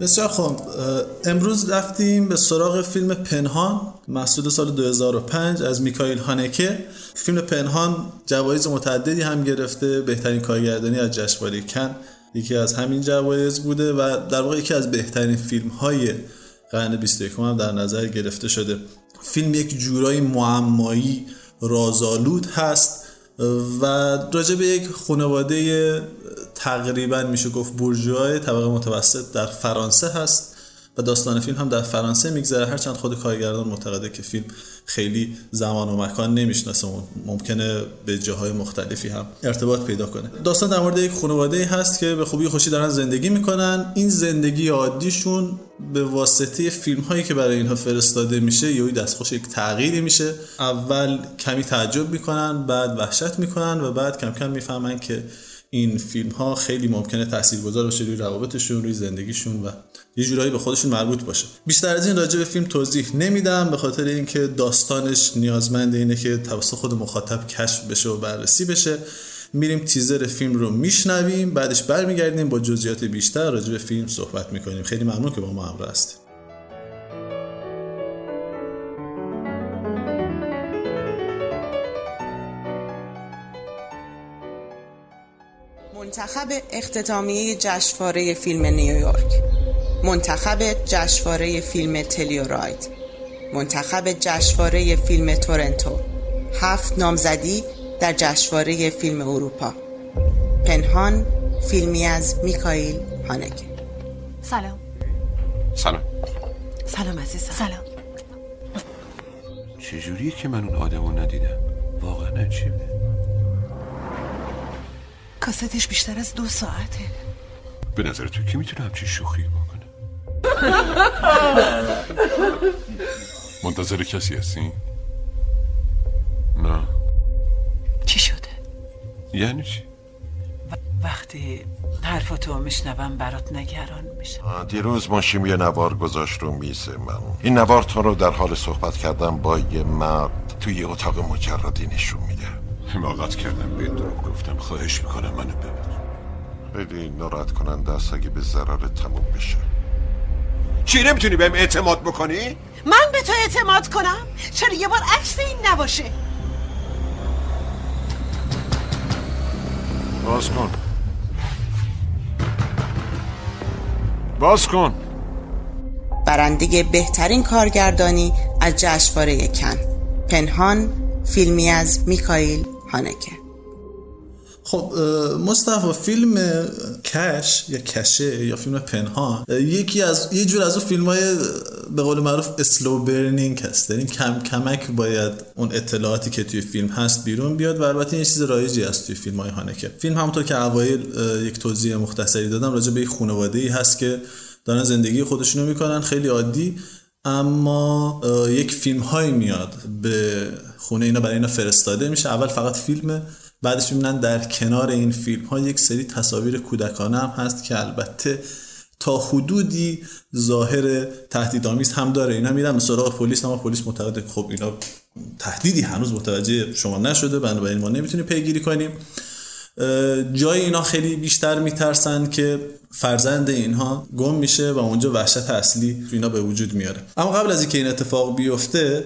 بسیار خوب. امروز رفتیم به سراغ فیلم پنهان محصول سال 2005 از میکایل هانکه فیلم پنهان جوایز متعددی هم گرفته بهترین کارگردانی از جشنواره کن یکی از همین جوایز بوده و در واقع یکی از بهترین فیلم های قرن 21 هم در نظر گرفته شده. فیلم یک جورایی معمایی رازآلود هست و راجع به یک خانواده تقریبا میشه گفت بورژوای طبقه متوسط در فرانسه هست و داستان فیلم هم در فرانسه میگذره. هرچند خود کارگردان معتقده که فیلم خیلی زمان و مکان نمی‌شناسه ممکنه به جاهای مختلفی هم ارتباط پیدا کنه. داستان در مورد یک خانواده هست که به خوبی خوشی دارن زندگی می‌کنن. این زندگی عادیشون به واسطه فیلم هایی که برای اینها فرستاده میشه یا دستخوش یک تغییری میشه. اول کمی تعجب می‌کنن بعد وحشت می‌کنن و بعد کم کم می‌فهمن که این فیلم ها خیلی ممکنه تاثیرگذار باشه روی روابطشون روی زندگیشون و یه جورایی به خودشون مربوط باشه. بیشتر از این راجع به فیلم توضیح نمیدم به خاطر اینکه داستانش نیازمند اینه که توسط خود مخاطب کشف بشه و بررسی بشه. میریم تیزر فیلم رو میشنویم بعدش برمیگردیم با جزئیات بیشتر راجع به فیلم صحبت می‌کنیم. خیلی ممنون که با ما همراه هستید. منتخب اختتامیه جشنواره فیلم نیویورک. منتخب جشنواره فیلم تلیوراید. منتخب جشنواره فیلم تورنتو. هفت نامزدی در جشنواره فیلم اروپا. پنهان فیلمی از میکائیل هانکه سلام. سلام. سلام عزیزم. سلام. چجوریه که من اون آدمو ندیدم؟ واقعا عجیبه. کاستش بیشتر از دو ساعته به نظر تو کی می‌تونه همچین شوخی بکنه منتظر کسی هستی؟ نه چی شده؟ یعنی چی؟ وقتی حرفاتو میشنوم برات نگران میشم دیروز ماشین یه نوار گذاشت رو میز من این نوار تو رو در حال صحبت کردن با یه مرد توی اتاق مجردی نشون میده حماقت کردم به این دروغ گفتم خواهش می‌کنم منو ببر خیلی ناراحت کننده است اگه به ضرر تموم بشه چی نمی‌تونی بهم اعتماد بکنی؟ من به تو اعتماد کنم؟ چرا یه بار عکس این نباشه؟ باز کن باز کن برنده بهترین کارگردانی از جشنواره کن پنهان فیلمی از میکائیل هانکه خب مصطفی فیلم کش یا کشه یا فیلم پنهان یکی از یه جور از اون فیلم های به قول معروف اسلو برنینگ هست. یعنی کم کمک باید اون اطلاعاتی که توی فیلم هست بیرون بیاد و البته این چیز رایجی هست توی فیلم های هانکه فیلم همونطور که اوایل یک توضیح مختصری دادم راجع به یک خانواده ای هست که دارن زندگی خودشونو می‌کنن خیلی عادی. اما یک فیلم هایی میاد به خونه اینا برای اینا فرستاده. میشه اول فقط فیلمه بعدش می‌بینن در کنار این فیلم ها یک سری تصاویر کودکانه هم هست که البته تا حدودی ظاهر تهدیدآمیز هم داره. اینا میرن به سراغ پلیس اما پلیس معتقده خب اینا تهدیدی هنوز متوجه شما نشده. بنابراین ما نمی‌تونیم پیگیری کنیم. جای اینا خیلی بیشتر میترسن که فرزند اینها گم میشه و اونجا وحشت اصلی تو اینا به وجود میاره. اما قبل از اینکه این اتفاق بیفته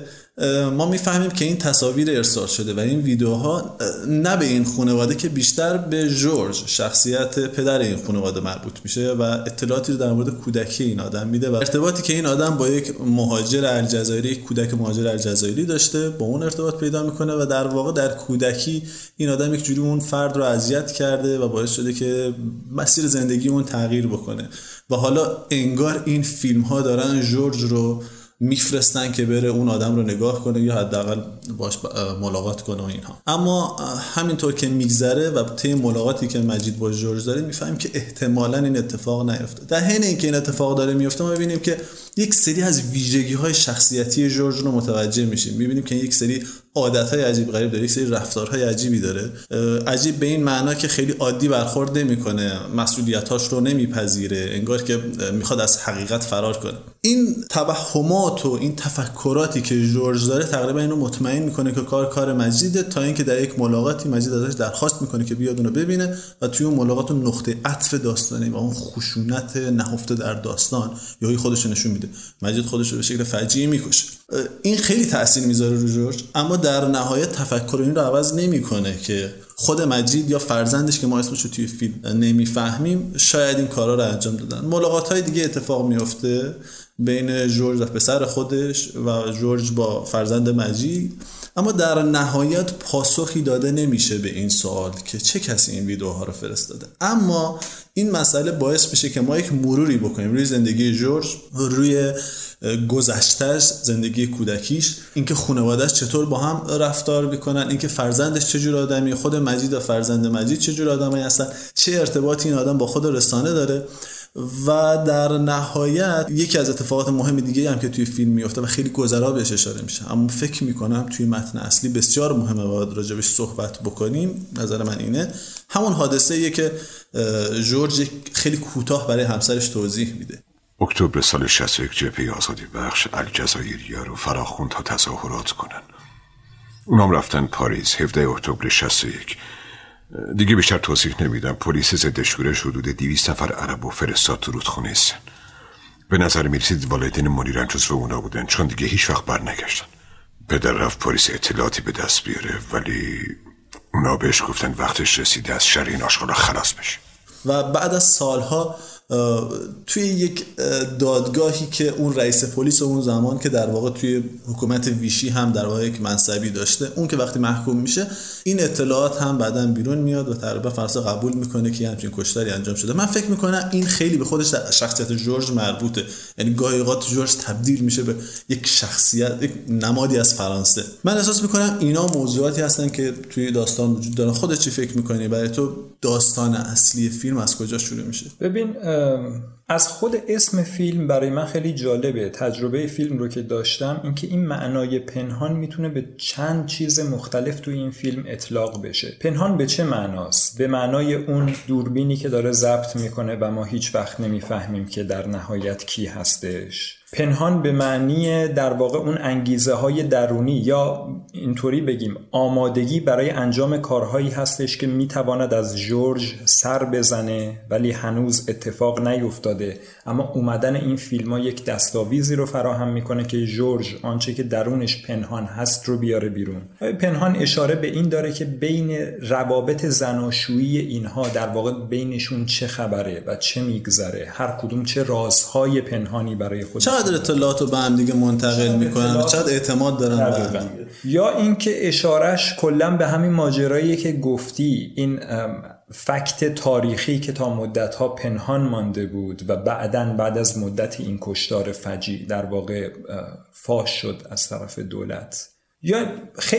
ما می‌فهمیم که این تصاویر ارسال شده و این ویدیوها نه به این خانواده که بیشتر به جورج شخصیت پدر این خانواده مربوط میشه و اطلاعاتی در مورد کودکی این آدم میده و ارتباطی که این آدم با یک مهاجر الجزایری کودک مهاجر الجزایری داشته با اون ارتباط پیدا می‌کنه و در واقع در کودکی این آدم یک جوری اون فرد رو اذیت کرده و باعث شده که مسیر زندگی اون تغییر بکنه. و حالا انگار این فیلم ها دارن جورج رو میفرستن که بره اون آدم رو نگاه کنه یا حداقل باش ملاقات کنه و اینها. اما همینطور که میگذره و طی ملاقاتی که مجید با جورج داره می‌فهمیم که احتمالا این اتفاق نیفته در حین اینکه این اتفاق داره میفته ما ببینیم که یک سری از ویژگی های شخصیتی جورج رو متوجه میشیم. می‌بینیم که یک سری عادت های عجیب غریب داره یک سری رفتارهای عجیبی داره. عجیب به این معنا که خیلی عادی برخورد نمی‌کنه مسئولیتاش رو نمیپذیره انگار که می‌خواد از حقیقت فرار کنه. این توهمات و این تفکراتی که جورج داره تقریبا اینو مطمئن می‌کنه که کار کار مجیده تا اینکه در یک ملاقاتی مجید ازش درخواست می‌کنه که بیاد اونو ببینه و توی اون ملاقات اون نقطه عطف داستانی و اون خشونت نهفته در داستان یا خودش نشون میده. مجید خودش رو به شکل فجیعی می‌کشه. این خیلی تاثیر می‌ذاره رو جورج اما در نهایت تفکر این رو عوض نمی‌کنه که خود مجید یا فرزندش که ما اسمش رو توی فیلم نمی‌فهمیم شاید این کارا رو انجام دادن. ملاقات های دیگه اتفاق میفته بین جورج و پسر خودش و جورج با فرزند مجید. اما در نهایت پاسخی داده نمیشه به این سوال که چه کسی این ویدیوها رو فرستاده. اما این مسئله باعث میشه که ما یک مروری بکنیم. روی زندگی جورج روی گذشتهش زندگی کودکیش. اینکه خانوادهش چطور با هم رفتار می‌کنن اینکه فرزندش چجور آدمی خود مجید و فرزند مجید چجور آدمی هستن چه ارتباطی این آدم با خود رسانه داره. و در نهایت یکی از اتفاقات مهم دیگه هم که توی فیلم میفته و خیلی گذرا بهش اشاره میشه. اما فکر می‌کنم توی متن اصلی بسیار مهمه باید راجبش صحبت بکنیم. نظر من اینه. همون حادثه ایه که جورج خیلی کوتاه برای همسرش توضیح میده. اکتبر سال 61 جبهه آزادی بخش الجزایریا رو فراخون تا تظاهرات کنن. اونام رفتن پاریس. 17 اکتبر 61 دیگه بیشتر توضیح نمیدم. پلیس ضد شورش حدود 200 نفر عرب و فرستاد تو رودخونه. سن به نظر می‌رسید والدین منیرم جزو اونا بودن. چون دیگه هیچ وقت برنگشتن پدر رفت پلیس اطلاعاتی به دست بیاره. ولی اونا بهش گفتن وقتش رسیده از شر این آشغالا خلاص بشه. و بعد از سالها توی یک دادگاهی که اون رئیس پلیس اون زمان که در واقع توی حکومت ویشی هم در واقع یک منصبی داشته اون که وقتی محکوم میشه این اطلاعات هم بعدا بیرون میاد و تقریبا فرانسه قبول می‌کنه که همچین کشتاری انجام شده. من فکر می‌کنم این خیلی به خودش شخصیت جورج مربوطه. یعنی گاهی اوقات جورج تبدیل میشه به یک شخصیت یک نمادی از فرانسه. من احساس می‌کنم اینا موضوعاتی هستن که توی داستان وجود دارن. خودت چی فکر می‌کنی؟ برای تو داستان اصلی فیلم از کجا شروع میشه؟ ببین از خود اسم فیلم برای من خیلی جالبه. تجربه فیلم رو که داشتم اینکه این معنای پنهان می‌تونه به چند چیز مختلف توی این فیلم اطلاق بشه. پنهان به چه معناست؟ به معنای اون دوربینی که داره ضبط می‌کنه و ما هیچ وقت نمی‌فهمیم که در نهایت کی هستش. پنهان به معنی در واقع اون انگیزه های درونی یا اینطوری بگیم آمادگی برای انجام کارهایی هستش که می‌تواند از جورج سر بزنه ولی هنوز اتفاق نیفتاده. اما اومدن این فیلم ها یک دستاویزی رو فراهم می‌کنه که جورج آنچه که درونش پنهان هست رو بیاره بیرون. پنهان اشاره به این داره که بین روابط زناشویی اینها در واقع بینشون چه خبره و چه میگذره؟ هر کدوم چه رازهای پنهانی برای خود چقدر اطلاعات رو به هم دیگه منتقل می‌کنن. چقدر اعتماد دارن یا اینکه اشارش کلا به همین ماجرایی که گفتی این فکت تاریخی که تا مدت ها پنهان مانده بود و بعدا بعد از مدت این کشتار فجی در واقع فاش شد از طرف دولت. یا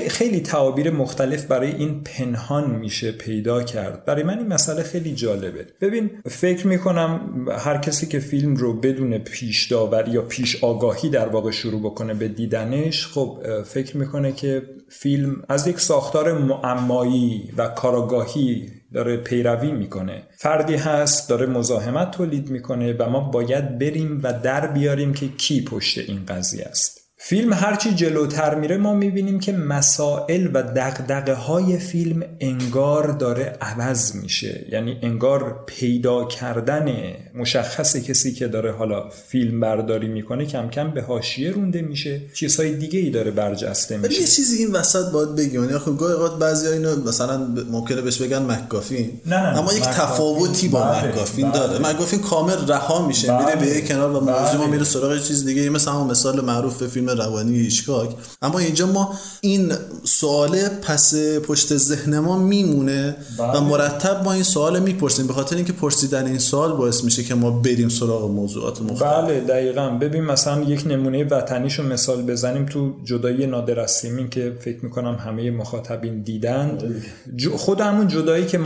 خیلی تعابیر مختلف برای این پنهان میشه پیدا کرد. برای من این مسئله خیلی جالبه. ببین فکر می‌کنم هر کسی که فیلم رو بدون پیش داوری یا پیش آگاهی در واقع شروع بکنه به دیدنش خب فکر می‌کنه که فیلم از یک ساختار معمایی و کاراگاهی داره پیروی می‌کنه. فردی هست داره مزاحمت تولید می‌کنه و ما باید بریم و در بیاریم که کی پشت این قضیه است. فیلم هرچی جلوتر میره ما می‌بینیم که مسائل و دقدقه های فیلم انگار داره عوض میشه یعنی انگار پیدا کردن مشخص کسی که داره حالا فیلم برداری می‌کنه کم کم به حاشیه رونده میشه چیزهای دیگه ای داره برجسته میشه یه چیزی این وسط باید بگیم یعنی خب گاهی اوقات بعضی اینو مثلا ممکنه بهش بگن مکافین نه نه اما یک. تفاوتی با بله، مکافین بله. داره مکافین کامل رها میشه بله. میره به یک کنار و موضوع بله. میره سراغ چیز دیگه مثل همون مثال معروف فیلم روانی هیچکاک. اما اینجا ما این سواله پس پشت ذهن ما میمونه و بله. مرتب ما این سوال می‌پرسیم. به خاطر اینکه پرسیدن این سوال باعث میشه که ما بریم سراغ موضوعات مختلف. بله دقیقا. ببین مثلا یک نمونه وطنیشو مثال بزنیم تو جدایی نادر از سیمین که فکر می‌کنم همه مخاطبین دیدند. جو- خود همون جدایی که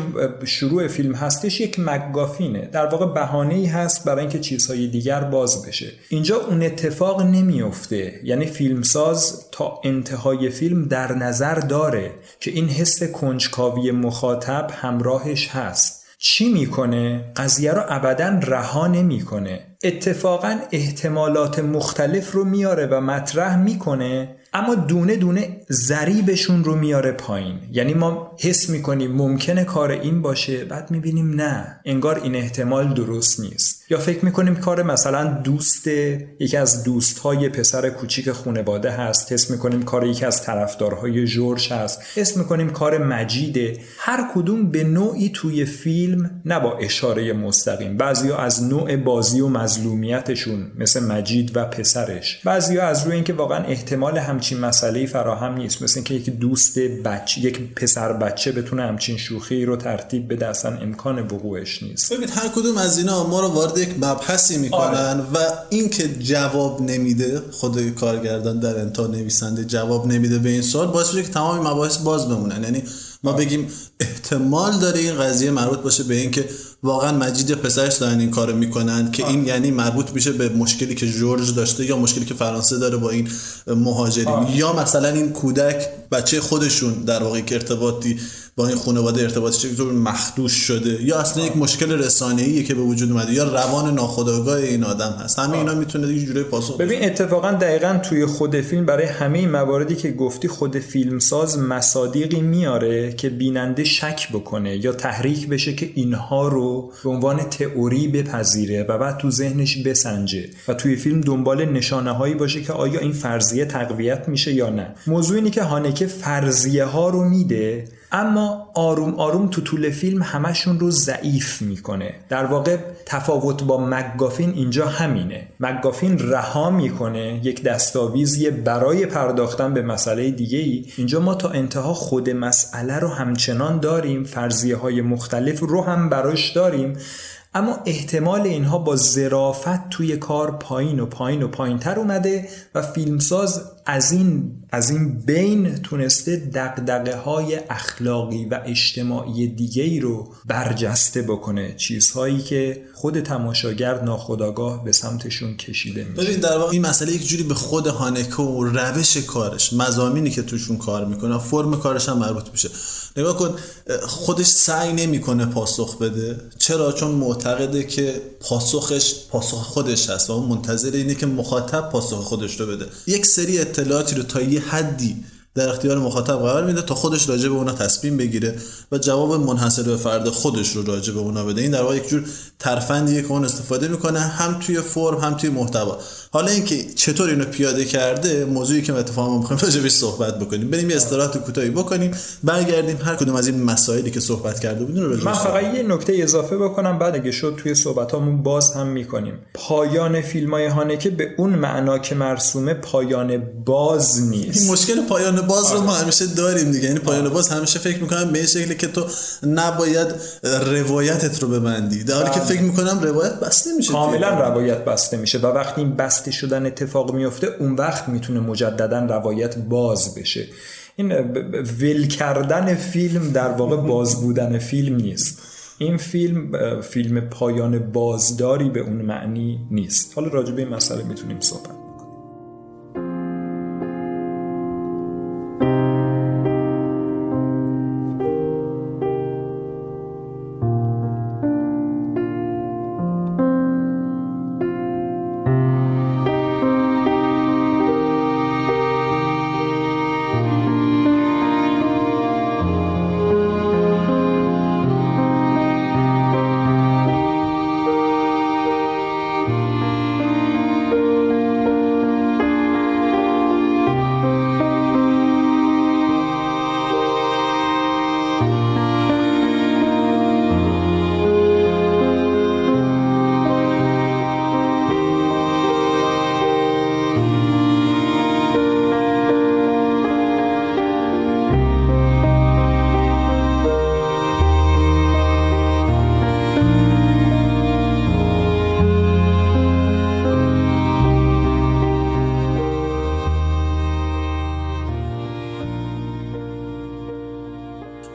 شروع فیلم هستش یک مگافینه در واقع بهانه ای هست برای اینکه چیزهای دیگر باز بشه. اینجا اون اتفاق نمیفته یعنی فیلمساز تا انتهای فیلم در نظر داره که این حس کنجکاوی مخاطب همراهش هست چی می‌کنه؟ قضیه رو ابدا رها نمی‌کنه. اتفاقا احتمالات مختلف رو میاره و مطرح می‌کنه اما دونه دونه ذریبشون رو میاره پایین. یعنی ما حس می‌کنیم ممکنه کار این باشه بعد می‌بینیم نه. انگار این احتمال درست نیست. یا فکر می‌کنیم کار مثلا دوست یکی از دوستهای پسر کوچیک خونواده هست. حس می‌کنیم کار یکی از طرفدارهای جورج هست. حس می‌کنیم کار مجیده هر کدوم به نوعی توی فیلم نه با اشاره مستقیم. بعضیا از نوع بازی و مظلومیتشون مثل مجید و پسرش. بعضیا از روی اینکه واقعا احتمال همچین مسئله فراهم نیست. مثل اینکه یک دوست بچه یک پسر بچه بتونه همچین شوخی رو ترتیب بده اصلا امکان وقوعش نیست. ببین هر کدوم از اینا ما رو وارد یک مبحثی می‌کنن و اینکه جواب نمیده خود کارگردان در انتها نویسنده جواب نمیده به این سوال باعث میشه که تمام مباحث باز بمونن. یعنی ما بگیم احتمال داره این قضیه مربوط باشه به اینکه واقعا مجید یا پسرش دارن این کارو می‌کنن که این یعنی مربوط میشه به مشکلی که جورج داشته یا مشکلی که فرانسه داره با این مهاجرین. یا مثلا این کودک بچه خودشون در واقع که ارتباطی با این خانواده ارتباطی چطور مخدوش شده؟ یا اصلا یک مشکل رسانه‌ای که به وجود اومده؟ یا روان ناخودآگاه این آدم هست؟ همه اینا می‌تونه یه جوری پاسخ بده. ببین اتفاقا دقیقا توی خود فیلم برای همه مواردی که گفتی خود فیلمساز مصادیقی میاره که بیننده شک بکنه یا تحریک بشه که اینها رو به عنوان تئوری بپذیره و بعد تو ذهنش بسنجه و توی فیلم دنبال نشانه هایی باشه که آیا این فرضیه تقویت میشه یا نه. موضوع اینه که هانکه فرضیه ها رو میده اما آروم آروم تو طول فیلم همشون رو ضعیف می‌کنه. در واقع تفاوت با مگافین اینجا همینه. مگافین رها می‌کنه یک دستاویزی برای پرداختن به مسئله دیگه ای اینجا ما تا انتها خود مسئله رو همچنان داریم فرضیه های مختلف رو هم براش داریم. اما احتمال اینها با ظرافت توی کار پایین و پایین و پایین تر اومده و فیلمساز از این از این بین تونسته دقدقه های اخلاقی و اجتماعی دیگه ای رو برجسته بکنه. چیزهایی که خود تماشاگر ناخداگاه به سمتشون کشیده میشه. ببین در واقع این مسئله یک جوری به خود هانکه و روش کارش مزامینی که توشون کار می‌کنه فرم کارش هم مربوط میشه. نگاه کن خودش سعی نمی‌کنه پاسخ بده. چرا؟ چون معتقده که پاسخش پاسخ خودش هست و منتظر اینه که مخاطب پاسخ خودش رو بده. یک سری اطلاعاتی رو تا یه حدی در اختیار مخاطب قرار میده تا خودش راجع به اونا تصمیم بگیره و جواب منحصر به فرد خودش رو راجع به اونا بده. این در واقع یک جور ترفندیه که اون استفاده می‌کنه هم توی فرم هم توی محتوا. حالا اینکه چطور اینو پیاده کرده موضوعی که اتفاقا می‌خوایم راجع بهش صحبت بکنیم. بریم یه استراحت کوتاهی بکنیم برگردیم هر کدوم از این مسائلی که صحبت کرده بودیم رو من فقط یه نکته اضافه بکنم بعد اگه شد توی صحبتامون باز هم می‌کنیم. پایان فیلم های هانکه به اون معنا که مرسومه پایان باز نیست. این مشکل پایان باز رو ما همیشه داریم دیگه. یعنی پایان باز همیشه فکر می‌کنم به این شکلی که تو نباید روایتت رو ببندی. در حالی که فکر می‌کنم روایت بسته میشه کاملا روایت بسته میشه و وقتی این بسته شدن اتفاق میفته اون وقت می‌تونه مجددا روایت باز بشه. این ول کردن فیلم در واقع باز بودن فیلم نیست. این فیلم فیلم پایان بازداری به اون معنی نیست. حالا راجع به این مسئله می‌تونیم صحبت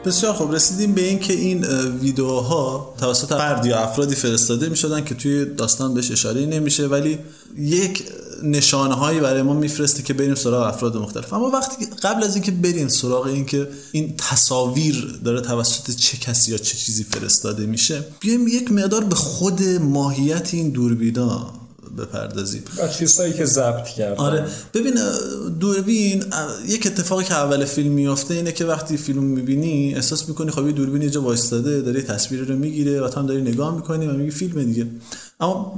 بسیار خوب. رسیدیم به این که این ویدیوها توسط فرد یا افرادی فرستاده می شدن که توی داستان بهش اشاره نمیشه ولی یک نشانه هایی برای ما میفرسته که بریم سراغ افراد مختلف. اما وقتی قبل از اینکه بریم سراغ اینکه این تصاویر داره توسط چه کسی یا چه چیزی فرستاده میشه بیایم یک مقدار به خود ماهیت این دوربینا بپردازیم. و چیزهایی که ضبط کرد آره. ببین دوربین یک اتفاقی که اول فیلم میافته اینه که وقتی فیلم می‌بینی احساس می‌کنی خب یه دوربین یه جا وایستاده داره تصویر رو می‌گیره و هم داری نگاه می‌کنی و میگی فیلم دیگه. اما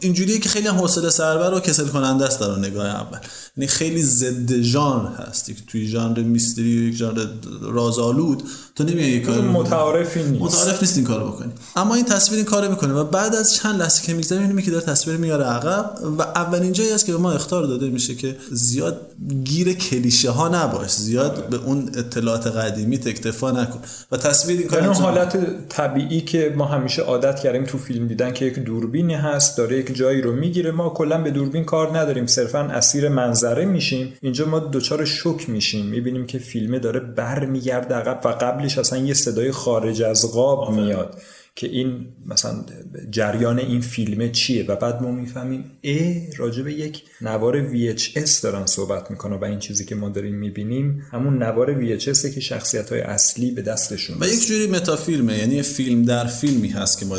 اینجوریه که خیلی حوصله سربر و کسل کننده است در نگاه اول. یعنی خیلی ضد ژانر هستی که توی ژانر میستری یک ژانر رازآلود. تو نمیای یک کار متعارفی نیست. متعارف نیست این کارو بکنی. اما این تصویر این کارو می‌کنه و بعد از چند لحظه که میگذره می‌بینی که داره تصویر میاره عقب و اولین جایی است که به ما اختار داده میشه که زیاد گیر کلیشه ها نباش. زیاد به اون اطلاعات قدیمی اکتفا نکن. و تصویر این کار یعنی حالت طبیعی که ما همیشه عادت کردیم تو فیلم دیدن که یک دوربینی هست داره یک جایی رو می‌گیره. ما کلا به دوربین کار نداریم صرفا اسیر منظره میشیم. اینجا ما دچار شوک میشیم. می‌بینیم که فیلمه داره برمیگرده عقب و قبلش اصلا یه صدای خارج از قاب میاد. که این مثلا جریان این فیلمه چیه؟ و بعد ما می‌فهمیم ای راجب یک نوار VHS دارن صحبت می‌کنه و این چیزی که ما داریم می‌بینیم همون نوار VHS که شخصیت های اصلی به دستشون و یک جوری متافیلمه یعنی فیلم در فیلمی هست که ما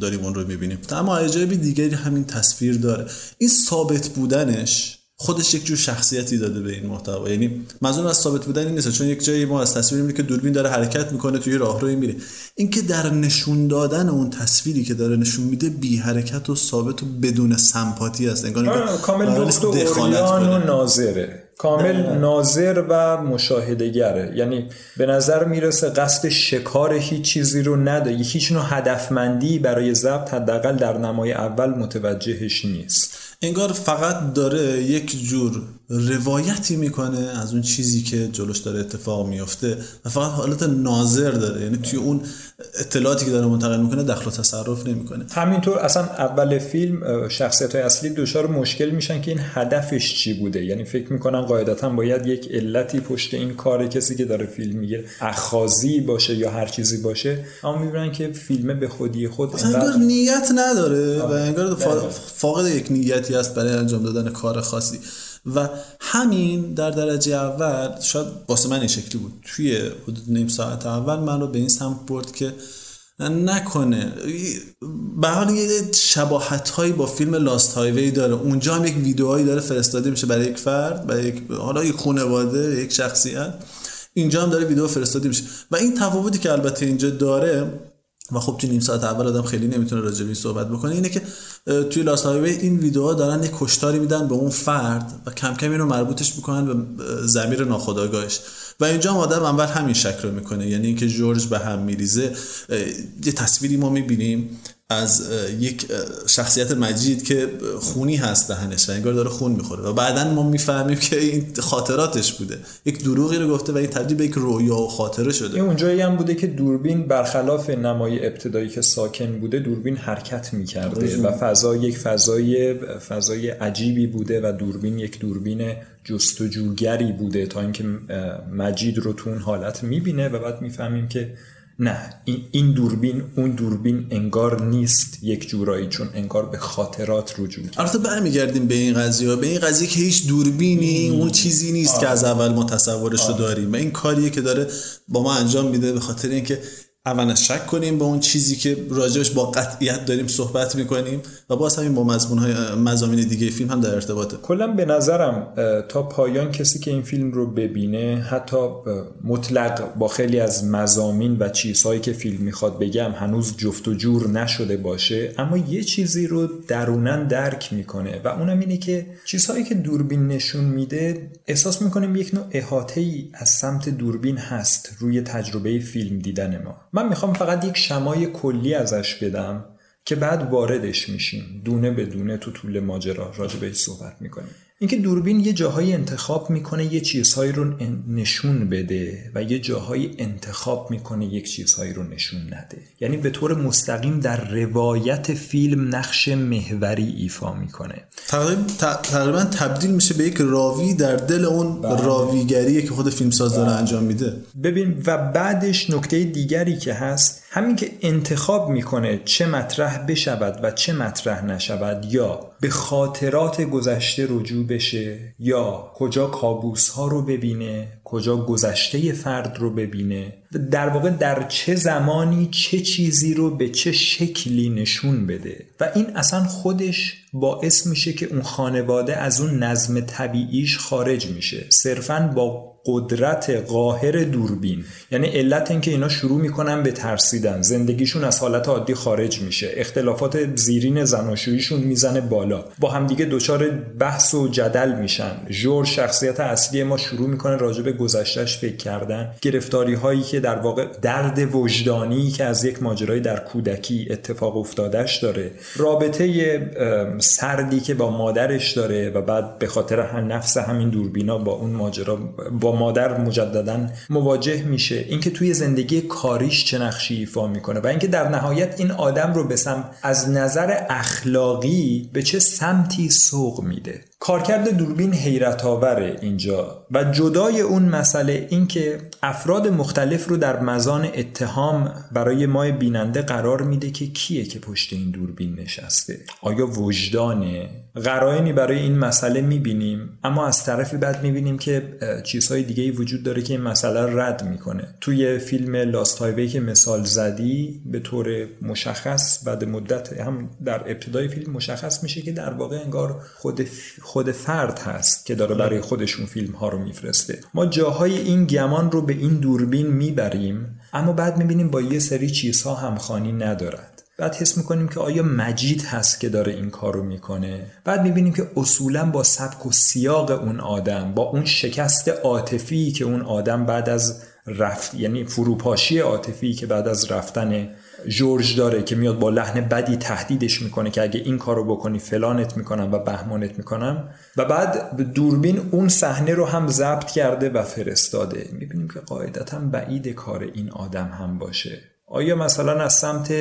داریم اون رو می‌بینیم. اما عجایب دیگری همین تصویر داره. این ثابت بودنش خودش یک جور شخصیتی داده به این محتوا. یعنی منظور از ثابت بودن این نیست چون یک جایی ما از تصویر می‌بینیم که دوربین داره حرکت می‌کنه توی راهروی میره. اینکه در نشون دادن اون تصویری که داره نشون میده بی حرکت و ثابت و بدون سمپاتی است. انگار کامل لخت و و ناظره. کامل ناظر و مشاهدگره یعنی به نظر می‌رسه قصد شکار هیچ چیزی رو نداره هیچ نوع هدفمندی برای ضبط حداقل در نمای اول متوجهش نیست. انگار فقط داره یک جور روایتی می‌کنه از اون چیزی که جلوش داره اتفاق میفته و فقط حالت ناظر داره. یعنی توی اون اطلاعاتی که داره منتقل می‌کنه دخل و تصرف نمی‌کنه. همینطور اصلا اول فیلم شخصیت های اصلی دچار مشکل میشن که این هدفش چی بوده. یعنی فکر می‌کنن قاعدتا باید یک علتی پشت این کار کسی که داره فیلم میگه اخازی باشه یا هر چیزی باشه اما می‌بینن که فیلم به خودی خود انگار نیت نداره و انگار فاقد یک نیتی است برای انجام دادن کار خاصی. و همین در درجه اول شاید واسه من این شکلی بود. توی حدود نیم ساعت اول من رو به این سمت برد که نکنه. به حال یه شباهت هایی با فیلم لاست هایوی داره. اونجا هم یک ویدیوهایی داره فرستاده میشه برای یک فرد برای یک حالا یک خانواده یک شخصیت. اینجا هم داره ویدیو فرستاده میشه. و این تفاوتی که البته اینجا داره و خب تو نیم ساعت اول آدم خیلی نمی‌تونه راجع به صحبت بکنه اینه که توی لاست این ویدیوها دارن یک کشتاری میدن به اون فرد و کم کم اینو مربوطش می‌کنن به زمیر ناخودآگاهش. و اینجا آدم اول همین شک رو می‌کنه یعنی اینکه جورج به هم میریزه یه تصویری ما می‌بینیم از یک شخصیت مجید که خونی هست دهنش و انگار داره خون می‌خوره و بعدا ما می‌فهمیم که این خاطراتش بوده. یک دروغی رو گفته و این تبدیل به یک رویا و خاطره شده. این اونجایی هم بوده که دوربین برخلاف نمای ابتدایی که ساکن بوده دوربین حرکت می‌کرده و فضا یک فضای فضای عجیبی بوده و دوربین یک دوربین جستجوگری بوده تا اینکه مجید رو تو اون حالت می‌بینه و بعد می‌فهمیم که نه این دوربین اون دوربین انگار نیست یک جورایی چون انگار به خاطرات رجوع کرد. البته برمیگردیم به این قضیه. به این قضیه که هیچ دوربینی اون چیزی نیست که از اول ما تصورش رو داریم. و این کاریه که داره با ما انجام میده به خاطر اینکه اولا شک کنیم به اون چیزی که راجبش با قطعیت داریم صحبت می‌کنیم و باز همین با مضمون های مزامین دیگه فیلم هم در ارتباطه. کلا به نظرم تا پایان کسی که این فیلم رو ببینه حتی مطلق با خیلی از مزامین و چیزهایی که فیلم می‌خواد بگم هنوز جفت و جور نشده باشه اما یه چیزی رو درونن درک می‌کنه و اونم اینه که چیزهایی که دوربین نشون میده احساس می‌کنیم یک نوع احاطه ای از سمت دوربین هست روی تجربه فیلم دیدن ما. من می‌خوام فقط یک شمای کلی ازش بدم که بعد واردش میشیم دونه به دونه تو طول ماجرا راجع بهش صحبت می‌کنیم. اینکه دوربین یه جاهایی انتخاب می‌کنه یه چیزهایی رو نشون بده و یه جاهایی انتخاب می‌کنه یک چیزهایی رو نشون نده یعنی به طور مستقیم در روایت فیلم نقش محوری ایفا می‌کنه تقریبا تبدیل میشه به یک راوی در دل اون بله. راویگریه که خود فیلمساز داره. انجام میده ببین و بعدش نکته دیگری که هست همین که انتخاب می‌کنه چه مطرح بشود و چه مطرح نشود یا به خاطرات گذشته رجوع بشه یا کجا کابوس ها رو ببینه کجا گذشته فرد رو ببینه در واقع در چه زمانی چه چیزی رو به چه شکلی نشون بده. و این اصلا خودش باعث میشه که اون خانواده از اون نظم طبیعیش خارج میشه. صرفا با قدرت قاهر دوربین. یعنی علت اینکه اینا شروع می‌کنن به ترسیدن. زندگیشون از حالت عادی خارج میشه. اختلافات زیرین زناشوییشون می‌زنه بالا. با همدیگه دچار بحث و جدل میشن. جور شخصیت اصلی ما شروع می‌کنه راجع به گذشتهش فکر کردن. گرفتاری هایی که در واقع درد وجدانی که از یک ماجرای در کودکی اتفاق افتادش داره. رابطه سردی که با مادرش داره و بعد به خاطر هم نفس همین دوربینا با اون ماجرا با مادر مجددا مواجه میشه. اینکه توی زندگی کاریش چه نقشی ایفا می‌کنه و اینکه در نهایت این آدم رو به از نظر اخلاقی به چه سمتی سوق میده. کارکرد دوربین حیرت آوره اینجا و جدای اون مسئله اینکه افراد مختلف رو در مزان اتهام برای ما بیننده قرار میده که کیه که پشت این دوربین نشسته. آیا وجدانه؟ قرائنی برای این مسئله می‌بینیم اما از طرفی بعد می‌بینیم که چیزهای دیگه وجود داره که این مسئله رد می‌کنه. توی فیلم لاست هایوی که مثال زدی به طور مشخص بعد مدت هم در ابتدای فیلم مشخص میشه که در واقع انگار خود فرد هست که داره برای خودشون فیلم ها رو میفرسته. ما جاهای این گمان رو به این دوربین می‌بریم اما بعد می‌بینیم با یه سری چیزها همخانی ندارد. بعد حس می‌کنیم که آیا مجید هست که داره این کار رو می‌کنه؟ بعد می‌بینیم که اصولا با سبک و سیاق اون آدم با اون شکست عاطفی که اون آدم بعد از رفت یعنی فروپاشی عاطفی که بعد از رفتن جورج داره که میاد با لحن بدی تهدیدش می‌کنه که اگه این کارو بکنی فلانت می‌کنم و بهمانت می‌کنم. و بعد به دوربین اون صحنه رو هم ضبط کرده و فرستاده. می‌بینیم که قاعدتا بعید کار این آدم هم باشه. آیا مثلا از سمت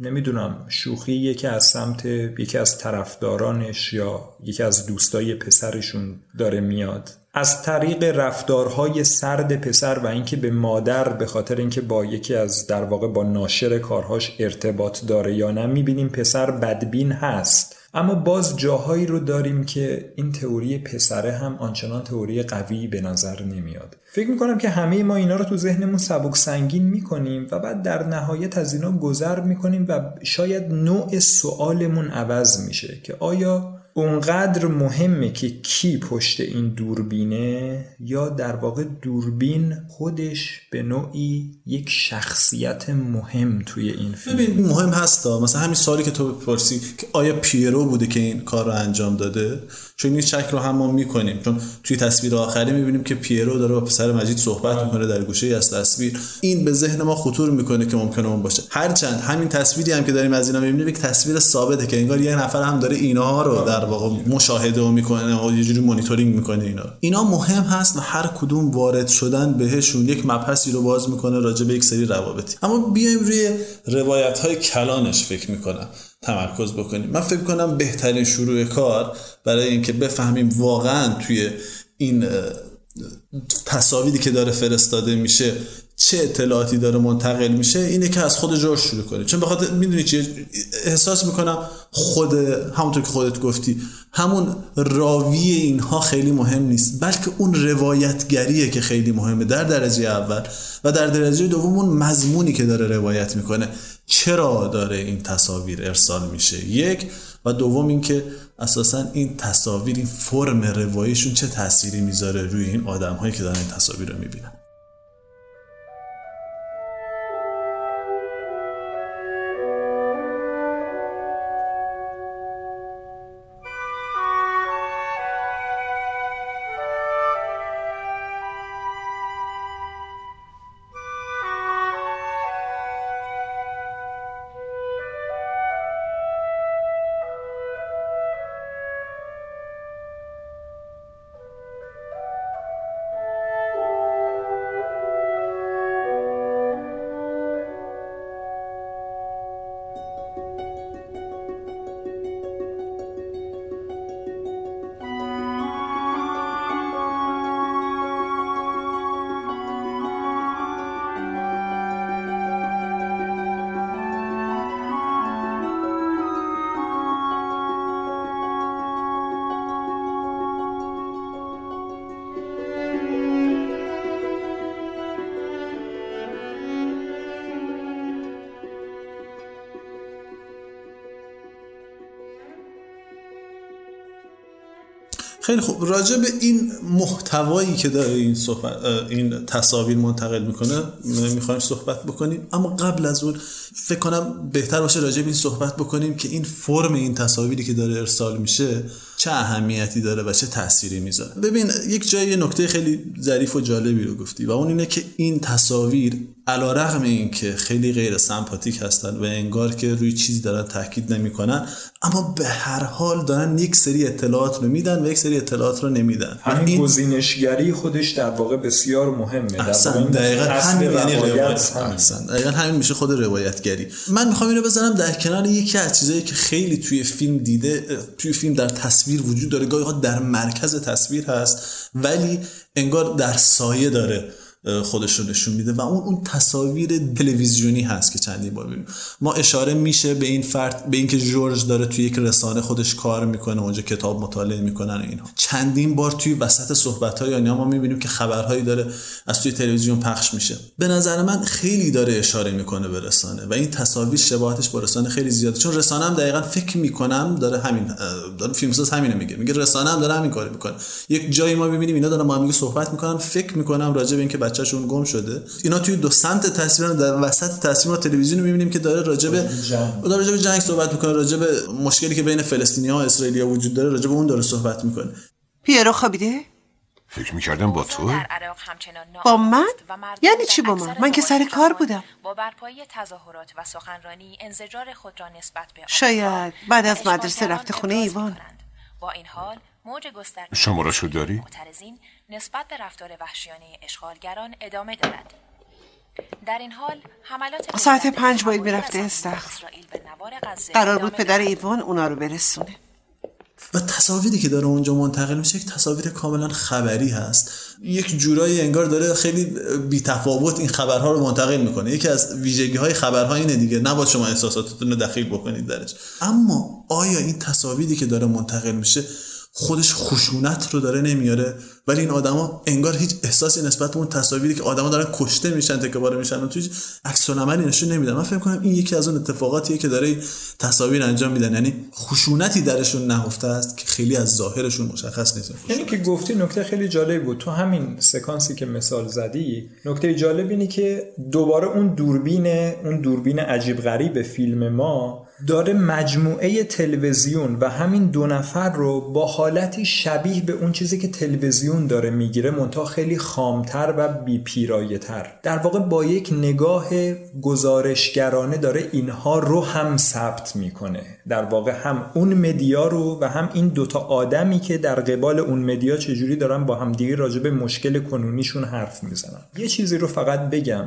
نمی‌دونم شوخی یکی از سمت یکی از طرفدارانش یا یکی از دوستای پسرشون داره میاد؟ از طریق رفتارهای سرد پسر و اینکه به مادر به خاطر اینکه با یکی از در واقع با ناشر کارهاش ارتباط داره یا نه می‌بینیم پسر بدبین هست. اما باز جاهایی رو داریم که این تئوری پسره هم آنچنان تئوری قوی به نظر نمیاد. فکر می‌کنم که همه ما اینا رو تو ذهنمون سبک سنگین می‌کنیم و بعد در نهایت از اینا گذر می‌کنیم و شاید نوع سوالمون عوض میشه که آیا اونقدر مهمه که کی پشت این دوربینه یا در واقع دوربین خودش به نوعی یک شخصیت مهم توی این فیلم. ببین مهم هستا مثلا همین سالی که تو بپرسی که آیا پیرو بوده که این کار رو انجام داده؟ چون این شک رو هم ما می‌کنیم. چون توی تصویر آخری می‌بینیم که پیرو داره با پسر مجید صحبت می‌کنه در گوشه از تصویر. این به ذهن ما خطور می‌کنه که ممکنه اون باشه. هرچند همین تصویری هم که داریم از اینا می‌بینیم یک تصویر ثابته که انگار یه نفر هم داره اینها رو در واقع مشاهده و می‌کنه و یه جوری مانیتورینگ می‌کنه اینا اینا مهم هست و هر کدوم وارد شدن بهشون یک مبحثی رو باز می‌کنه راجع به یک سری روابطی. اما بیایم روی روایت های کلانش فکر می‌کنم. تمرکز بکنیم. من فکر کنم بهترین شروع کار برای اینکه بفهمیم واقعا توی این تصاویری که داره فرستاده میشه چه اطلاعاتی داره منتقل میشه اینه که از خود جورج شروع کنیم چون بخاطر می‌دونی چیه؟ احساس می‌کنم خود همونطور که خودت گفتی همون راوی اینها خیلی مهم نیست. بلکه اون روایتگریه که خیلی مهمه در درجه اول و در درجه دوم اون مضمونی که داره روایت می‌کنه. چرا داره این تصاویر ارسال میشه؟ یک و دوم اینکه اساسا این تصاویر این فرم رواییشون چه تأثیری می‌ذاره روی این آدم هایی که دارن این تصاویر رو می‌بینن؟ خیلی خوب. راجع به این محتوایی که داره این صحبت این تصاویر منتقل می‌کنه می‌خوایم صحبت بکنیم. اما قبل از اون فکر کنم بهتر باشه راجع به این صحبت بکنیم که این فرم این تصاویری که داره ارسال میشه چه اهمیتی داره و چه تأثیری می‌ذاره. ببین یک جای نکته خیلی ظریف و جالبی رو گفتی و اون اینه که این تصاویر علا رغم این که خیلی غیر سمپاتیک هستن و انگار که روی چیزی دارن تاکید نمی‌کنن اما به هر حال دارن یک سری اطلاعات رو میدن و یک سری اطلاعات رو نمیدن. همین این گزینشگری خودش در واقع بسیار مهمه. احسن دقیقا همین یعنی روایت دقیقا همین میشه خود روایتگری. من می‌خوام اینو بزنم در کنار یکی از چیزایی که خیلی توی فیلم دیده توی فیلم در تصویر وجود داره گاهی در مرکز تصویر هست ولی انگار در سایه داره. خودش رو نشون میده و اون اون تصاویر تلویزیونی هست که چندین بار ببینیم ما اشاره میشه به این فرد به اینکه جورج داره توی یک رسانه خودش کار می‌کنه اونجا کتاب مطالعه می‌کنن و اینها چندین بار توی وسط صحبت های ما می‌بینیم که خبرهایی داره از توی تلویزیون پخش میشه. به نظر من خیلی داره اشاره می‌کنه به رسانه و این تصاویر شباهتش با رسانه خیلی زیاده. چون رسانه هم دقیقا فکر می‌کنم داره همین داره فیلمساز همینو میگه. میگه رسانه هم داره همین کارو می‌کنه. یک جایی ما می‌بینیم اینا دارن با هم صحبت می‌کنن فکر می‌کنم راجع به اینکه بچه‌شون گم شده. اینا توی دو سمت تصویر در وسط تصویر ما تلویزیون رو می‌بینیم که داره راجع به داره راجع به جنگ صحبت می‌کنه راجع به مشکلی که بین فلسطینی‌ها و اسرائیلیا وجود داره راجع به اون داره صحبت می‌کنه. پیرو خوابیده فکر می‌کردم با تو؟ با من؟ یعنی چی با من؟ من که سر کار بودم. با برپایی تظاهرات و سخنرانی انزجار خود را نسبت به شاید. بعد از مدرسه رفته خونه ایوان. با این حال موج گسترده شما را شو داری؟ نسبت به رفتار وحشیانه اشغالگران ادامه دارد. در این حال حملات ساعت پنج باید می‌رفته استخر. قرار بود پدر ایوان اونا رو برسونه. و تصاویری که داره اونجا منتقل میشه یک تصاویر کاملا خبری هست. یک جورایی انگار داره خیلی بی تفاوت این خبرها رو منتقل می‌کنه. یکی از ویژگی های خبرها اینه دیگه. نباید شما احساساتتون رو دخیل بکنید درش. اما آیا این تصاویری که داره منتقل میشه خودش خشونت رو داره نمیاره. ولی این آدما انگار هیچ احساسی نسبت به اون تصاویری که آدما دارن کشته میشن تکه باره میشن و توی عکس العملی نشون نمیدن. من فکر کنم این یکی از اون اتفاقاتیه که داره تصاویر انجام میدن. یعنی خشونتی درشون نهفته است که خیلی از ظاهرشون مشخص نیست. یعنی که گفتی نکته خیلی جالب بود. تو همین سکانسی که مثال زدی نکته جالب اینه که دوباره اون دوربین اون دوربین عجیب غریب فیلم ما داره مجموعه تلویزیون و همین دو نفر رو با حالتی شبیه به اون چیزی که تلویزیون داره می‌گیره منتها خیلی خامتر و بیپیرایه تر در واقع با یک نگاه گزارشگرانه داره اینها رو هم ثبت می‌کنه. در واقع هم اون مدیا رو و هم این دوتا آدمی که در قبال اون مدیا چجوری دارن با هم دیگه راجع به مشکل کنونیشون حرف می‌زنن. یه چیزی رو فقط بگم.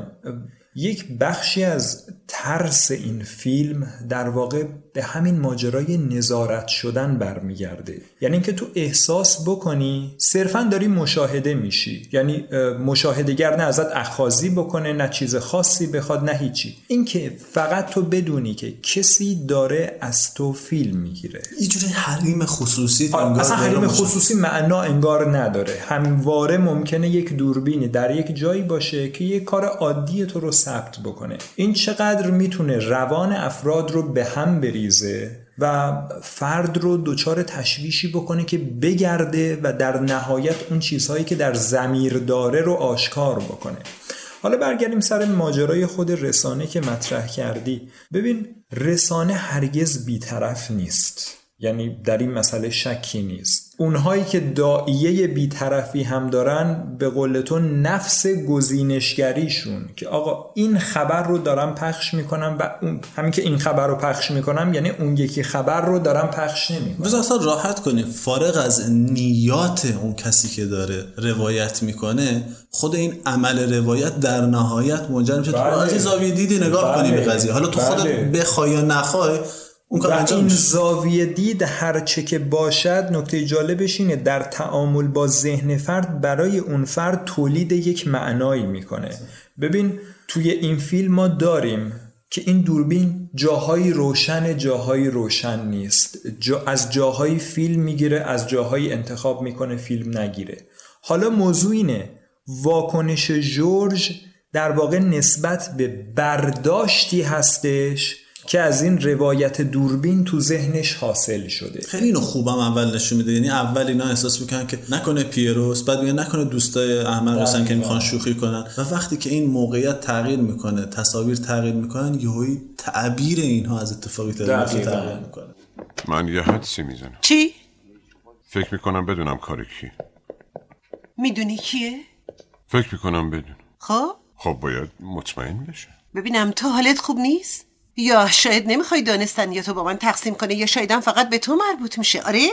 یک بخشی از ترس این فیلم در واقع به همین ماجرای نظارت شدن برمیگرده. یعنی اینکه تو احساس بکنی صرفا داری مشاهده میشی. یعنی مشاهدهگر نه ازت اخازی بکنه نه چیز خاصی بخواد نه هیچی. اینکه فقط تو بدونی که کسی داره از تو فیلم می‌گیره. اینجوری حریم خصوصی اصلا حریم خصوصی معنا انگار نداره. همواره ممکنه یک دوربینی در یک جایی باشه که یک کار عادی تو رو ثبت بکنه. این چقدر می‌تونه روان افراد رو به هم بریزه و فرد رو دچار تشویشی بکنه که بگرده و در نهایت اون چیزهایی که در زمیر داره رو آشکار بکنه. حالا برگردیم سر ماجرای خود رسانه که مطرح کردی. ببین رسانه هرگز بیطرف نیست. یعنی در این مسئله شکی نیست اونهایی که دائیه بیطرفی هم دارن به قول تو نفس گزینشگریشون که آقا این خبر رو دارم پخش می‌کنم و اون همین که این خبر رو پخش می‌کنم یعنی اون یکی خبر رو دارم پخش نمی‌کنم بذار اصلا راحت کنیم فارغ از نیات اون کسی که داره روایت می‌کنه خود این عمل روایت در نهایت منجر میشه بله. تو از زاویه دیدی نگاه بله. کنی به قضیه حالا تو خودت بله. بخوای یا نخوای اون و این زاویه دید هر چه که باشد نکته جالبش اینه در تعامل با ذهن فرد برای اون فرد تولید یک معنایی می‌کنه. ببین توی این فیلم ما داریم که این دوربین جاهایی روشن جاهایی روشن نیست. جا از جاهایی فیلم می‌گیره از جاهایی انتخاب می‌کنه فیلم نگیره. حالا موضوع اینه واکنش جورج در واقع نسبت به برداشتی هستش که از این روایت دوربین تو ذهنش حاصل شده. خیلی اینو خوبم اول نشون میده. یعنی اول اینا احساس می‌کنن که نکنه پیروس بعد میگن نکنه دوستای احمد رسن که می‌خوان شوخی کنن. و وقتی که این موقعیت تغییر می‌کنه تصاویر تغییر می‌کنن یهویی تعبیر اینها از اتفاقی تغییر می‌کنه. من یه حدسی می‌زنم. چی؟ فکر می‌کنم بدونم کار کی. می‌دونی کیه؟ فکر می‌کنم بدون خب؟ خب باید مطمئن بشه ببینم تو حالت خوب نیست؟ یا شاید نمی‌خوای دانستن یا تو با من تقسیم کنه یا شایدم فقط به تو مربوط میشه آره؟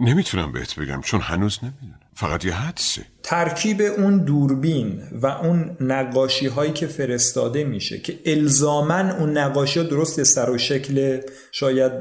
نمی‌تونم بهت بگم چون هنوز نمی‌دونم فقط یه حدسه. ترکیب اون دوربین و اون نقاشی هایی که فرستاده میشه که الزامن اون نقاشی ها درست سر و شکل شاید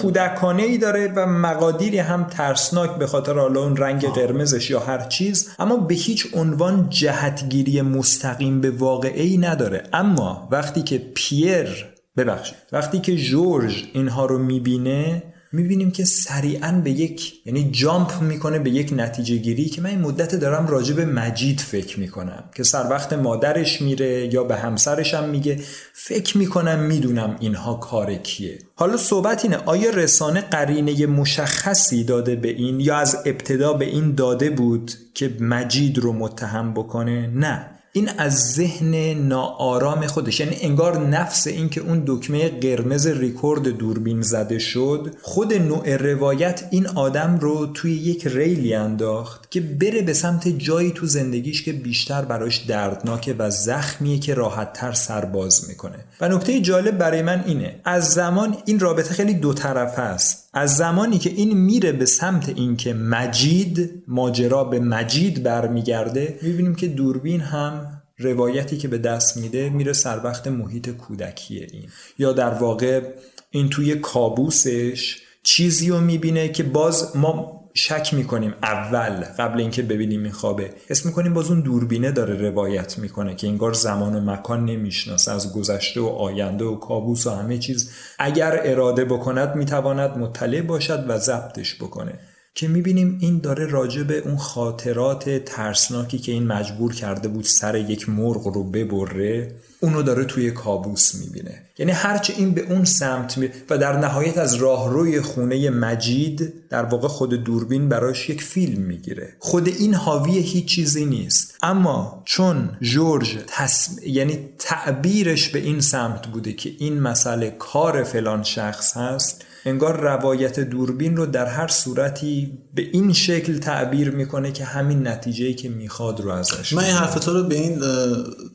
کودکانه ای داره. و مقادیری هم ترسناک به خاطر حالا اون رنگ قرمزش یا هر چیز اما به هیچ عنوان جهتگیری مستقیم به واقعی نداره. اما وقتی که پیر ببخشید وقتی که جورج اینها رو می‌بینه می‌بینیم که سریعا به یک یعنی جامپ می‌کنه به یک نتیجه گیری که من این مدت دارم راجع به مجید فکر می‌کنم که سر وقت مادرش میره یا به همسرش هم میگه. فکر می‌کنم می‌دونم اینها کار کیه. حالا صحبت اینه آیا رسانه قرینه مشخصی داده به این یا از ابتدا به این داده بود که مجید رو متهم بکنه؟ نه. این از ذهن ناآرام خودش. یعنی انگار نفس این که اون دکمه قرمز ریکورد دوربین زده شد خود نوع روایت این آدم رو توی یک ریلی انداخت. که بره به سمت جایی تو زندگیش که بیشتر براش دردناکه و زخمیه که راحتتر سرباز می‌کنه. و نکته جالب برای من اینه از زمان این رابطه خیلی دو طرفه است. از زمانی که این میره به سمت اینکه مجید ماجرا به مجید برمیگرده می‌بینیم که دوربین هم روایتی که به دست میده میره سر وقت محیط کودکی این. یا در واقع این توی کابوسش چیزی رو می‌بینه که باز ما شک می‌کنیم اول قبل اینکه ببینیم این خوابه اسم می‌کنیم باز اون دوربینه داره روایت می‌کنه که انگار زمان و مکان نمی‌شناسه از گذشته و آینده و کابوس و همه چیز. اگر اراده بکند می‌تواند مطلع باشد و ضبطش بکنه. که می‌بینیم این داره راجع به اون خاطرات ترسناکی که این مجبور کرده بود سر یک مرغ رو ببره اونو داره توی کابوس می‌بینه. یعنی هرچه این به اون سمت می و در نهایت از راهروی خونه مجید در واقع خود دوربین براش یک فیلم می‌گیره. خود این حاوی هیچ چیزی نیست. اما چون جورج تصم... یعنی تعبیرش به این سمت بوده که این مسئله کار فلان شخص هست انگار روایت دوربین رو در هر صورتی به این شکل تعبیر می‌کنه که همین نتیجه که می‌خواد رو ازش من این حرف تو رو به این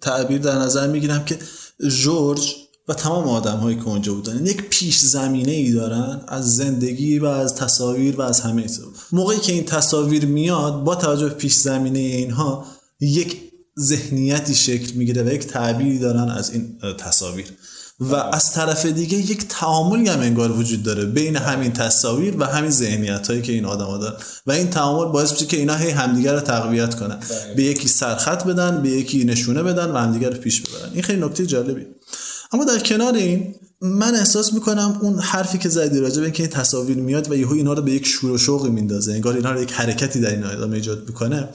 تعبیر در نظر می‌گیرم که جورج و تمام آدم هایی که اونجا بودن یک پیش زمینه ای دارن از زندگی و از تصاویر و از همه موقعی که این تصاویر میاد با توجه به پیش زمینه اینها یک ذهنیتی شکل می‌گیره و یک تعبیری دارن از این تصاویر. و از طرف دیگه یک تعامل هم انگار وجود داره بین همین تصاویر و همین ذهنیت هایی که این آدم دارن. و این تعامل باعث میشه که اینا هی همدیگه رو تقویت کنن. به یکی سرخط بدن به یکی نشونه بدن و همدیگه رو پیش ببرن. این خیلی نکته جالبی اما در کنار این من احساس می‌کنم اون حرفی که زدی راجع به اینکه این تصاویر میاد و یهو اینا رو به یک شور و شوقی میندازه انگار اینا رو یک حرکتی در این آدم ایجاد می‌کنه.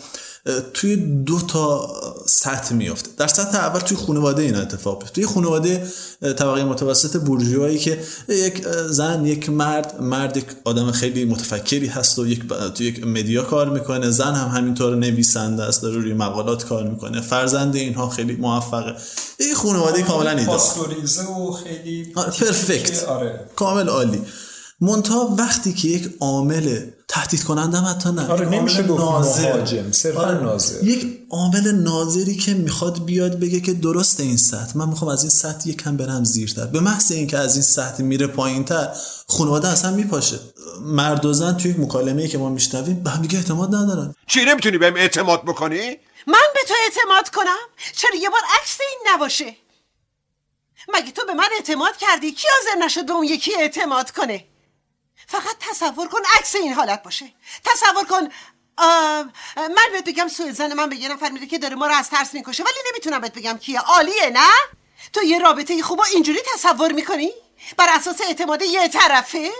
توی دو تا سطح میافته. در سطح اول توی خانواده این اتفاق بیفته توی خانواده طبقه متوسط بورژوایی که یک زن یک مرد مرد یک آدم خیلی متفکری هست و یک توی یک مدیا کار می‌کنه. زن هم همینطور نویسنده است داره روی مقالات کار می‌کنه. فرزند اینها خیلی موفقه. این خانواده کاملا ایده و خیلی پرفکت آره. کامل عالی. منتها وقتی که یک عامل تهدید کننده حتی نه. آره نمیشه گفت مهاجم صرفا آره. ناظر. یک عامل ناظری که می‌خواد بیاد بگه که درست این سطح. من می‌خوام از این سطح یکم برم زیرتر. به محض اینکه از این سطح میره پایینتر خانواده اصلا میپاشه. مرد و زن توی یک مکالمه که ما میشنویم به هم دیگه اعتماد ندارن. چی نمی‌تونی بهم اعتماد بکنی؟ من به تو اعتماد کنم؟ چرا یه بار عکس این نباشه؟ مگه تو به من اعتماد کردی؟ کی حاضر نشد به اون یکی اعتماد کنه؟ فقط تصور کن عکس این حالت باشه. تصور کن من بهت بگم سوی زن من به یه نفر میده که داره ما رو از ترس می‌کشه ولی نمی‌تونم بهت بگم کیه. عالیه نه؟ تو یه رابطه خوب اینجوری تصور می‌کنی؟ بر اساس اعتماد یه طرفه؟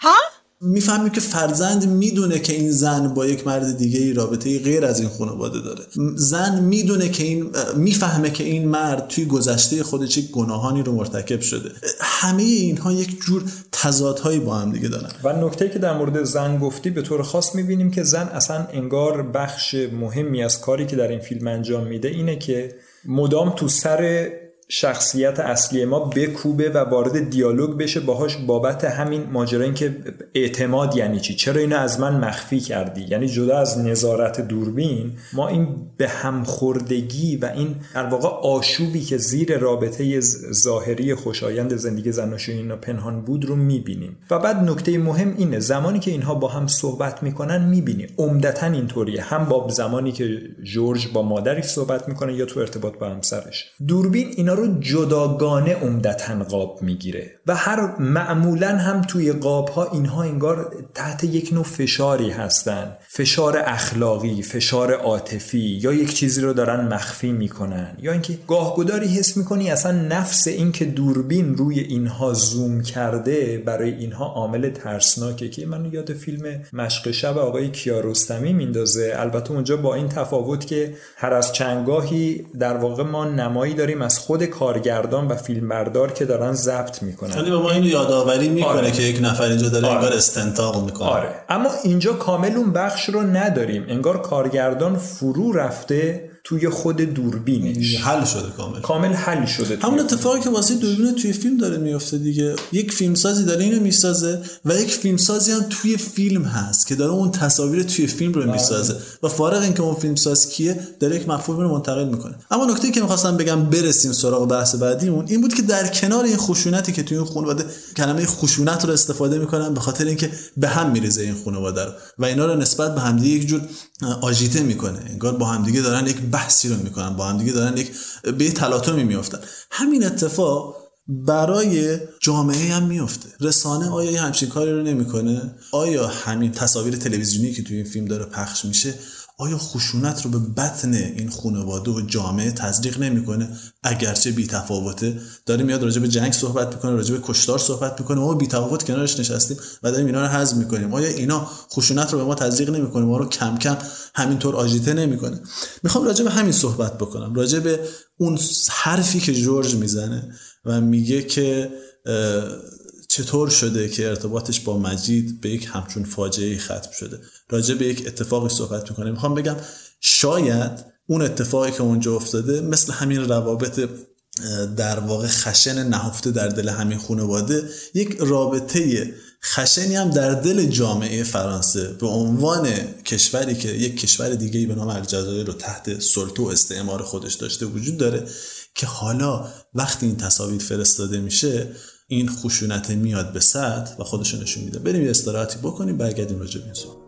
ها؟ می‌فهمیم که فرزند می‌دونه که این زن با یک مرد دیگه ای رابطه غیر از این خانواده داره. زن می‌دونه که این می‌فهمه که این مرد توی گذشته خودش چه گناهانی رو مرتکب شده. همه اینها یک جور تضادهایی با هم دیگه دارن. و نکته که در مورد زن گفتی به طور خاص می‌بینیم که زن اصلا انگار بخش مهمی از کاری که در این فیلم انجام میده اینه که مدام تو سر شخصیت اصلی ما بکوبه و وارد دیالوگ بشه باهاش بابت همین ماجرا این که اعتماد یعنی چی؟ چرا اینو از من مخفی کردی؟ یعنی جدا از نظارت دوربین ما این به همخوردگی و این در واقع آشوبی که زیر رابطه ظاهری خوشایند زندگی زناشویی اینا پنهان بود رو می‌بینیم. و بعد نکته مهم اینه زمانی که اینها با هم صحبت می‌کنن می‌بینیم عمدتا اینطوریه. هم با زمانی که جورج با مادرش صحبت می‌کنه یا تو ارتباط با همسرش. دوربین اینا رو جداگانه عمدتا قاب می‌گیره و هر معمولا هم توی قاب ها اینها انگار تحت یک نوع فشاری هستن. فشار اخلاقی فشار عاطفی یا یک چیزی رو دارن مخفی می‌کنن یا اینکه گاهگداری حس می‌کنی اصلا نفس اینکه دوربین روی اینها زوم کرده برای اینها عامل ترسناکه. که من یاد فیلم مشق شب آقای کیارستمی میندازه. البته اونجا با این تفاوت که هر از چنگاهی در واقع ما نمایی داریم از خود کارگردان و فیلمبردار که دارن ضبط می‌کنن یعنی ما اینو یادآوری می‌کنه آره. که یک نفر اینجا داره آره. انگار استنتاق می‌کنه آره اما اینجا کامل اون بخش رو نداریم انگار کارگردان فرو رفته توی خود دوربینش. حل شده کامل. کامل حل شده همون اتفاقی که واسه دوربین توی فیلم داره میفته دیگه. یک فیلمسازی داره اینو می‌سازه و یک فیلمسازی هم توی فیلم هست که داره اون تصاویر توی فیلم رو می‌سازه. و فارغ اینکه اون فیلمساز کیه داره یک مفهوم رو منتقل می‌کنه. اما نکته که می‌خواستم بگم برسیم سراغ بحث بعدیمون این بود که در کنار این خشونتی که توی این خانواده کلمه خشونت رو استفاده می‌کنن به خاطر اینکه به هم میریزه این خانواده رو. و اینا رو نسبت به همدیگه یک جور آژیته می‌کنه. انگار با همدیگه دارن یک بحثی رو می‌کنن با هم دیگه دارن یک به تلاطمی میافتن. همین اتفاق برای جامعه هم میفته رسانه آیا همچین کاری رو نمی‌کنه؟ آیا همین تصاویر تلویزیونی که توی این فیلم داره پخش میشه آیا خشونت رو به بطن این خانواده و جامعه تزریق نمی‌کنه؟ اگرچه بی تفاوته. داره میاد راجع به جنگ صحبت می‌کنه راجع به کشتار صحبت می‌کنه. ما بی تفاوت کنارش نشستیم و داریم اینا رو هضم می‌کنیم. آیا اینا خشونت رو به ما تزریق نمی‌کنه؟ ما رو کم کم همینطور آژیته نمی‌کنه. می‌خوام راجع به همین صحبت بکنم. راجع به اون حرفی که جورج می‌زنه و میگه که چطور شده که ارتباطش با مجید به یک همچون فاجعه ختم شده؟ راجع به یک اتفاقی صحبت می‌کنه می‌خوام بگم شاید اون اتفاقی که اونجا افتاده مثل همین روابط در واقع خشن نهفته در دل همین خانواده یک رابطه خشنی هم در دل جامعه فرانسه به عنوان کشوری که یک کشور دیگه به نام الجزایر رو تحت سلطه و استعمار خودش داشته وجود داره که حالا وقتی این تصاویر فرستاده میشه این خشونت میاد به سطح و خودشو نشون میده. بریم یه استراحتی بکنیم برگردیم راجع به این صحبت.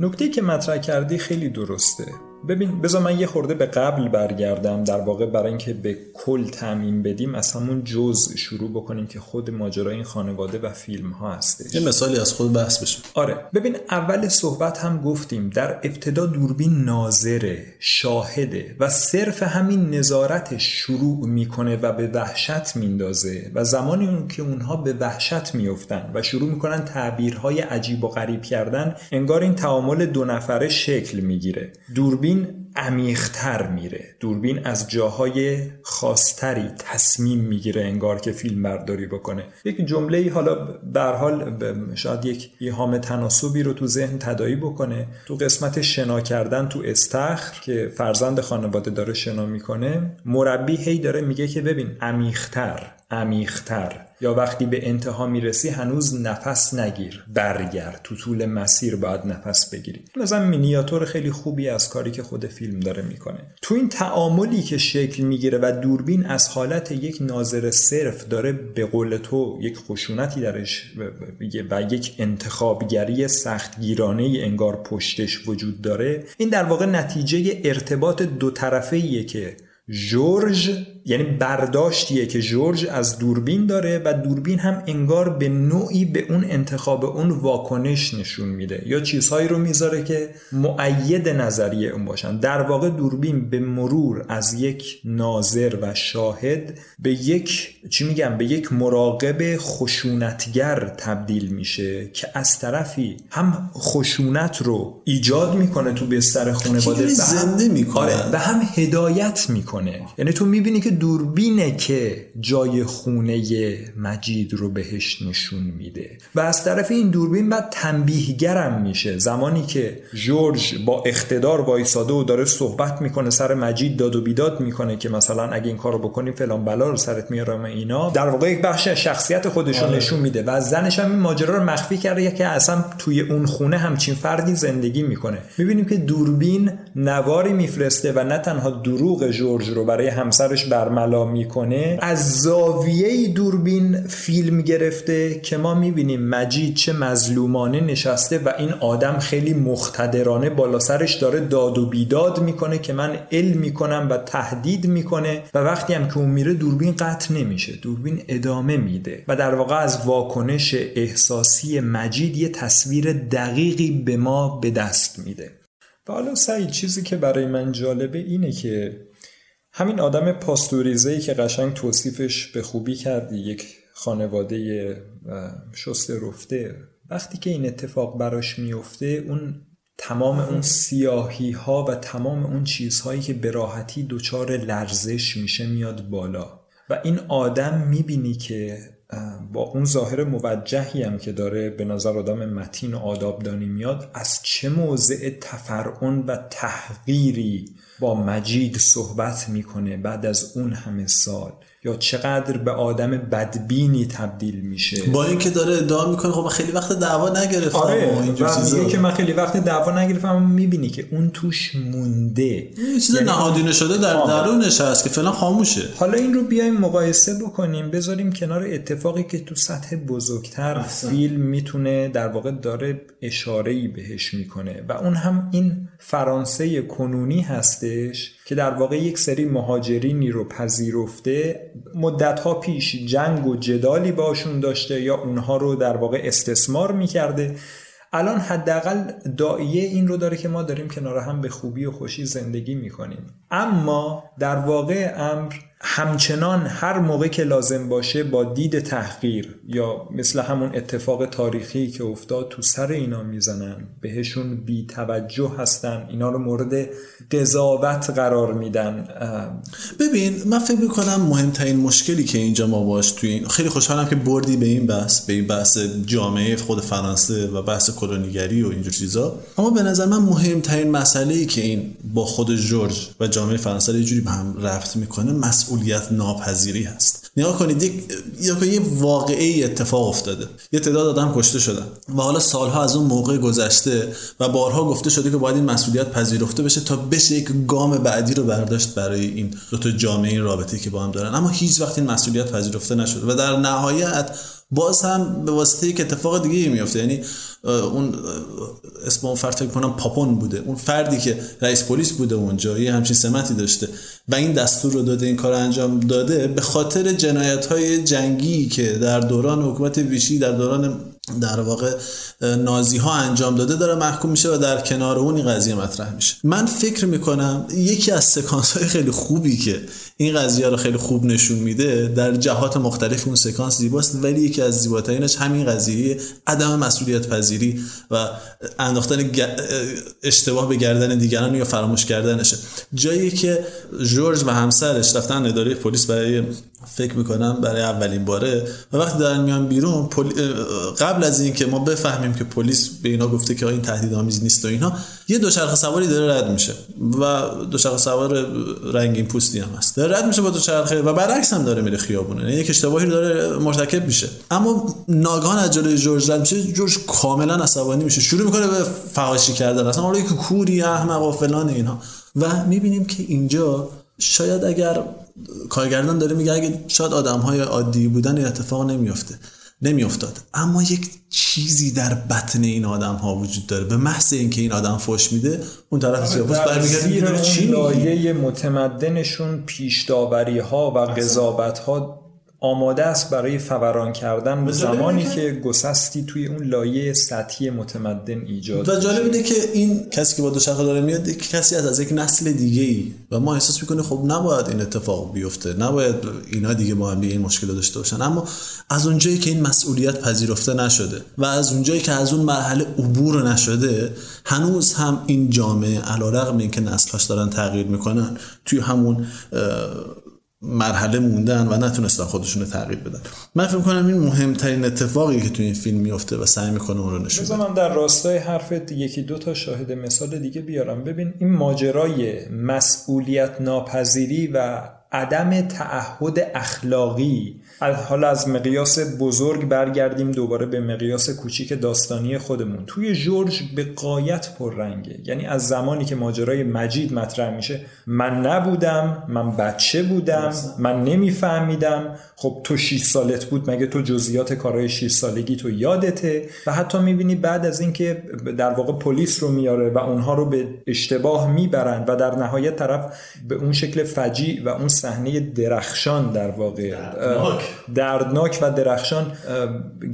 نکته که مطرح کردی خیلی درسته. ببین بذار من یه خورده به قبل برگردم در واقع برای اینکه به کل تعمین بدیم از همون جز شروع بکنیم که خود ماجرای این خانواده و فیلم ها هستش. یه مثالی از خود بحث بشه. آره ببین اول صحبت هم گفتیم در ابتدا دوربین ناظره شاهده و صرف همین نظارت شروع می‌کنه و به وحشت میندازه و زمانی اون که اونها به وحشت میفتن و شروع می‌کنن تعبیرهای عجیب و غریب کردن انگار این تعامل دو نفره شکل می‌گیره. دوربین عمیقتر میره. دوربین از جاهای خاصتری تصمیم می‌گیره انگار که فیلم برداری بکنه. یک جمله حالا در حال شاید یک ایهام تناسبی رو تو ذهن تدایی بکنه. تو قسمت شنا کردن تو استخر که فرزند خانواده داره شنا می‌کنه مربی هی داره میگه که ببین عمیقتر. عمیقتر. یا وقتی به انتها می‌رسی هنوز نفس نگیر. برگرد. تو طول مسیر باید نفس بگیری. مثلا مینیاتور خیلی خوبی از کاری که خود فیلم داره می‌کنه. تو این تعاملی که شکل می‌گیره و دوربین از حالت یک ناظر صرف داره به قول تو یک خشونتی درش و یک انتخابگری سختگیرانه انگار پشتش وجود داره. این در واقع نتیجه ارتباط دو طرفه که جورج یعنی برداشتیه که جورج از دوربین داره و دوربین هم انگار به نوعی به اون انتخاب اون واکنش نشون میده. یا چیزهایی رو می‌ذاره که معید نظریه اون باشن. در واقع دوربین به مرور از یک ناظر و شاهد به یک چی میگم به یک مراقب خشونتگر تبدیل میشه که از طرفی هم خشونت رو ایجاد می‌کنه تو بستر خانواده زنده می‌کنه. و هم هدایت می‌کنه. یعنی تو می‌بینی که دوربینه که جای خونه مجید رو بهش نشون میده. و از طرف این دوربین بعد تنبیهگرم میشه. زمانی که جورج با اقتدار وایساده و داره صحبت می‌کنه سر مجید داد و بیداد می‌کنه که مثلا اگه این کارو بکنیم فلان بلا رو سرت میارم اینا در واقع یک بخش شخصیت خودش رو آره. نشون میده و زنش هم این ماجرا رو مخفی کرده که اصلا توی اون خونه همچین فردی زندگی می‌کنه. می‌بینیم که دوربین نواری میفرسته و نه تنها دروغ جورج رو برای همسرش برملا می‌کنه از زاویه دوربین فیلم گرفته که ما می‌بینیم مجید چه مظلومانه نشسته و این آدم خیلی مختدرانه بالا سرش داره داد و بیداد می‌کنه که من علم می‌کنم و تهدید می‌کنه و وقتی هم که اون میره دوربین قطع نمیشه دوربین ادامه میده و در واقع از واکنش احساسی مجید یه تصویر دقیقی به ما به دست میده. حالا سعید چیزی که برای من جالبه اینه که همین آدم پاستوریزهی که قشنگ توصیفش به خوبی کردی یک خانواده شسته رفته. وقتی که این اتفاق براش میفته اون تمام اون سیاهی ها و تمام اون چیزهایی که به راحتی دچار لرزش میشه میاد بالا. و این آدم می‌بینی که با اون ظاهر موجهی هم که داره به نظر آدم متین و آدابدانی میاد از چه موضع تفرعن و تحقیری با مجید صحبت می‌کنه بعد از اون همه سال؟ یا چقدر به آدم بدبینی تبدیل میشه؟ با اینکه داره ادعا می‌کنه خب خیلی وقت دعوا نگرفتم آره و میگه که من خیلی وقت دعوا نگرفتم می‌بینی که اون توش مونده. یه چیز یعنی نهادینه شده در درونش هست که فعلا خاموشه. حالا این رو بیایم مقایسه بکنیم بذاریم کنار اتفاقی که تو سطح بزرگتر احسن. فیلم می‌تونه در واقع داره اشاره ای بهش می‌کنه. و اون هم این فرانسه کنونی هستش که در واقع یک سری مهاجرینی رو پذیرفته مدتها پیش جنگ و جدالی باشون داشته یا اونها رو در واقع استثمار می‌کرده. الان حداقل دائیه این رو داره که ما داریم کنار هم به خوبی و خوشی زندگی می‌کنیم. اما در واقع امر همچنان هر موقع که لازم باشه با دید تحقیر یا مثل همون اتفاق تاریخی که افتاد تو سر اینا می‌زنن. بهشون بی توجه هستن. اینا رو مورد قضاوت قرار میدن. ببین من فکر می‌کنم مهمترین مشکلی که اینجا ما باش توی این خیلی خوشحالم که بردی به این بحث به این بحث جامعه خود فرانسه و بحث کلونیگری و اینجور چیزا. اما به نظر من مهمترین مسئله ای که این با خود جورج و جامعه فرانسه یه جوری به هم رفت می‌کنه مسئولیت ناپذیری هست. نگاه کنید یک یه واقعی اتفاق افتاده. یه تعداد آدم کشته شدن. و حالا سالها از اون موقع گذشته و بارها گفته شده که باید این مسئولیت پذیرفته بشه تا بشه یک گام بعدی رو برداشت برای این دو تا جامعه این رابطه که با هم دارن. اما هیچ وقت این مسئولیت پذیرفته نشده. و در نهایت باز هم به واسطه یک اتفاق دیگه میفته یعنی اون اسم اون فرد فکر کنم پاپون بوده. اون فردی که رئیس پلیس بوده اونجا یه همچین سمتی داشته و این دستور رو داده این کار انجام داده به خاطر جنایت های جنگی که در دوران حکومت ویشی در دوران در واقع نازی ها انجام داده داره محکوم میشه و در کنار اون این قضیه مطرح میشه. من فکر می‌کنم یکی از سکانس های خیلی خوبی که این قضیه رو خیلی خوب نشون میده در جهات مختلف اون سکانس زیباست ولی یکی از زیباترینش همین قضیه عدم مسئولیت پذیری و انداختن اشتباه به گردن دیگران یا فراموش کردنشه. جایی که جورج و همسرش رفتن اداره پلیس برای فکر می‌کنم برای اولین باره و وقتی دارن میان بیرون قبل از اینکه ما بفهمیم که پلیس به اینا گفته که این تهدید آمیز نیست و اینها یه دوچرخه سواری داره رد میشه و دوچرخه سوار رنگین پوستی هم هست. داره رد میشه با دوچرخه و برعکس هم داره میره خیابونه. یعنی یک اشتباهی داره مرتکب میشه. اما ناگهان از جلوی جورج رد میشه جورج کاملا عصبانی میشه. شروع می‌کنه به فحاشی کردن. اصلا اون که کوری احمق و فلان اینها و می‌بینیم که اینجا شاید اگر کارگردان داره میگه اگه شاید آدم های عادی بودن این اتفاق نمیافته نمیافتاد. اما یک چیزی در بطن این آدم ها وجود داره. به محض اینکه این آدم فوش میده اون طرف سیاپوس برمیگرده. چی لایه متمدنشون پیش ها و قضاوت ها آماده است برای فوران کردن به زمانی که گسستی توی اون لایه سطحی متمدن ایجاد و جالب اینه که این کسی که با دوچرخه داره میاد کسی از از یک نسل دیگه ای و ما احساس می‌کنه خب نباید این اتفاق بیفته نباید اینا دیگه با هم این مشکل داشته باشن. اما از اونجایی که این مسئولیت پذیرفته نشده و از اونجایی که از اون مرحله عبور نشده هنوز هم این جامعه علیرغم اینکه نسل‌هاش دارن تغییر می‌کنن توی همون مرحله موندن و نتونستن خودشون رو تغییر بدن. من فکر کنم این مهمترین اتفاقی که تو این فیلم میفته و سعی می‌کنه اون رو نشون بده. من در راستای حرفت یکی دو تا شاهد مثال دیگه بیارم. ببین این ماجرای مسئولیت ناپذیری و عدم تعهد اخلاقی حالا از مقیاس بزرگ برگردیم دوباره به مقیاس کوچیک داستانی خودمون. توی جورج به قایت پررنگه. یعنی از زمانی که ماجرای مجید مطرح میشه من نبودم من بچه بودم من نمیفهمیدم. خب تو 6 سالت بود مگه تو جزئیات کارهای 6 سالگی تو یادته؟ و حتی می‌بینی بعد از اینکه در واقع پلیس رو میاره و اونها رو به اشتباه می‌برند و در نهایت طرف به اون شکل فجیع و اون صحنه درخشان در واقع دردناک و درخشان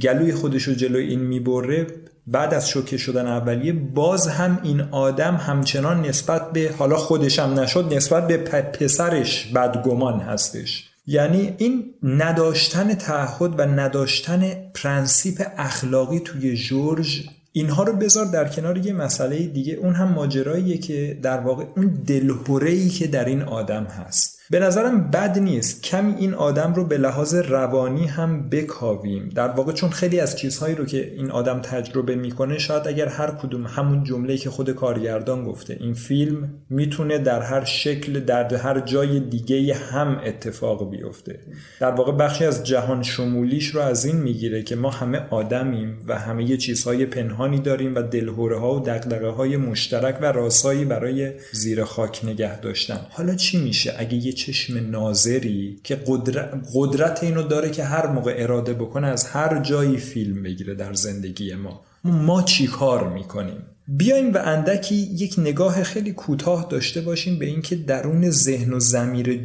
گلوی خودش رو جلوی این می‌بره. بعد از شوکه شدن اولیه باز هم این آدم همچنان نسبت به حالا خودش هم نشد نسبت به پسرش بدگمان هستش. یعنی این نداشتن تعهد و نداشتن پرنسیپ اخلاقی توی جورج اینها رو بذار در کنار یه مسئله دیگه. اون هم ماجراییه که در واقع اون دلهوره که در این آدم هست. به نظرم بد نیست. کمی این آدم رو به لحاظ روانی هم بکاویم. در واقع چون خیلی از چیزهایی رو که این آدم تجربه می‌کنه شاید اگر هر کدوم همون جمله که خود کارگردان گفته این فیلم می‌تونه در هر شکل در هر جای دیگه هم اتفاق بیفته. در واقع بخشی از جهان شمولیش رو از این می‌گیره که ما همه آدمیم و همه چیزهای پنهانی داریم و دلهوره ها و دقدقه های مشترک و راسایی برای زیر خاک نگه داشتن. حالا چی میشه؟ اگه یه چشم ناظری که قدرت, قدرت اینو داره که هر موقع اراده بکنه از هر جایی فیلم بگیره در زندگی ما. ما چی کار می‌کنیم؟ بیایم و اندکی یک نگاه خیلی کوتاه داشته باشیم به اینکه درون ذهن و زمیر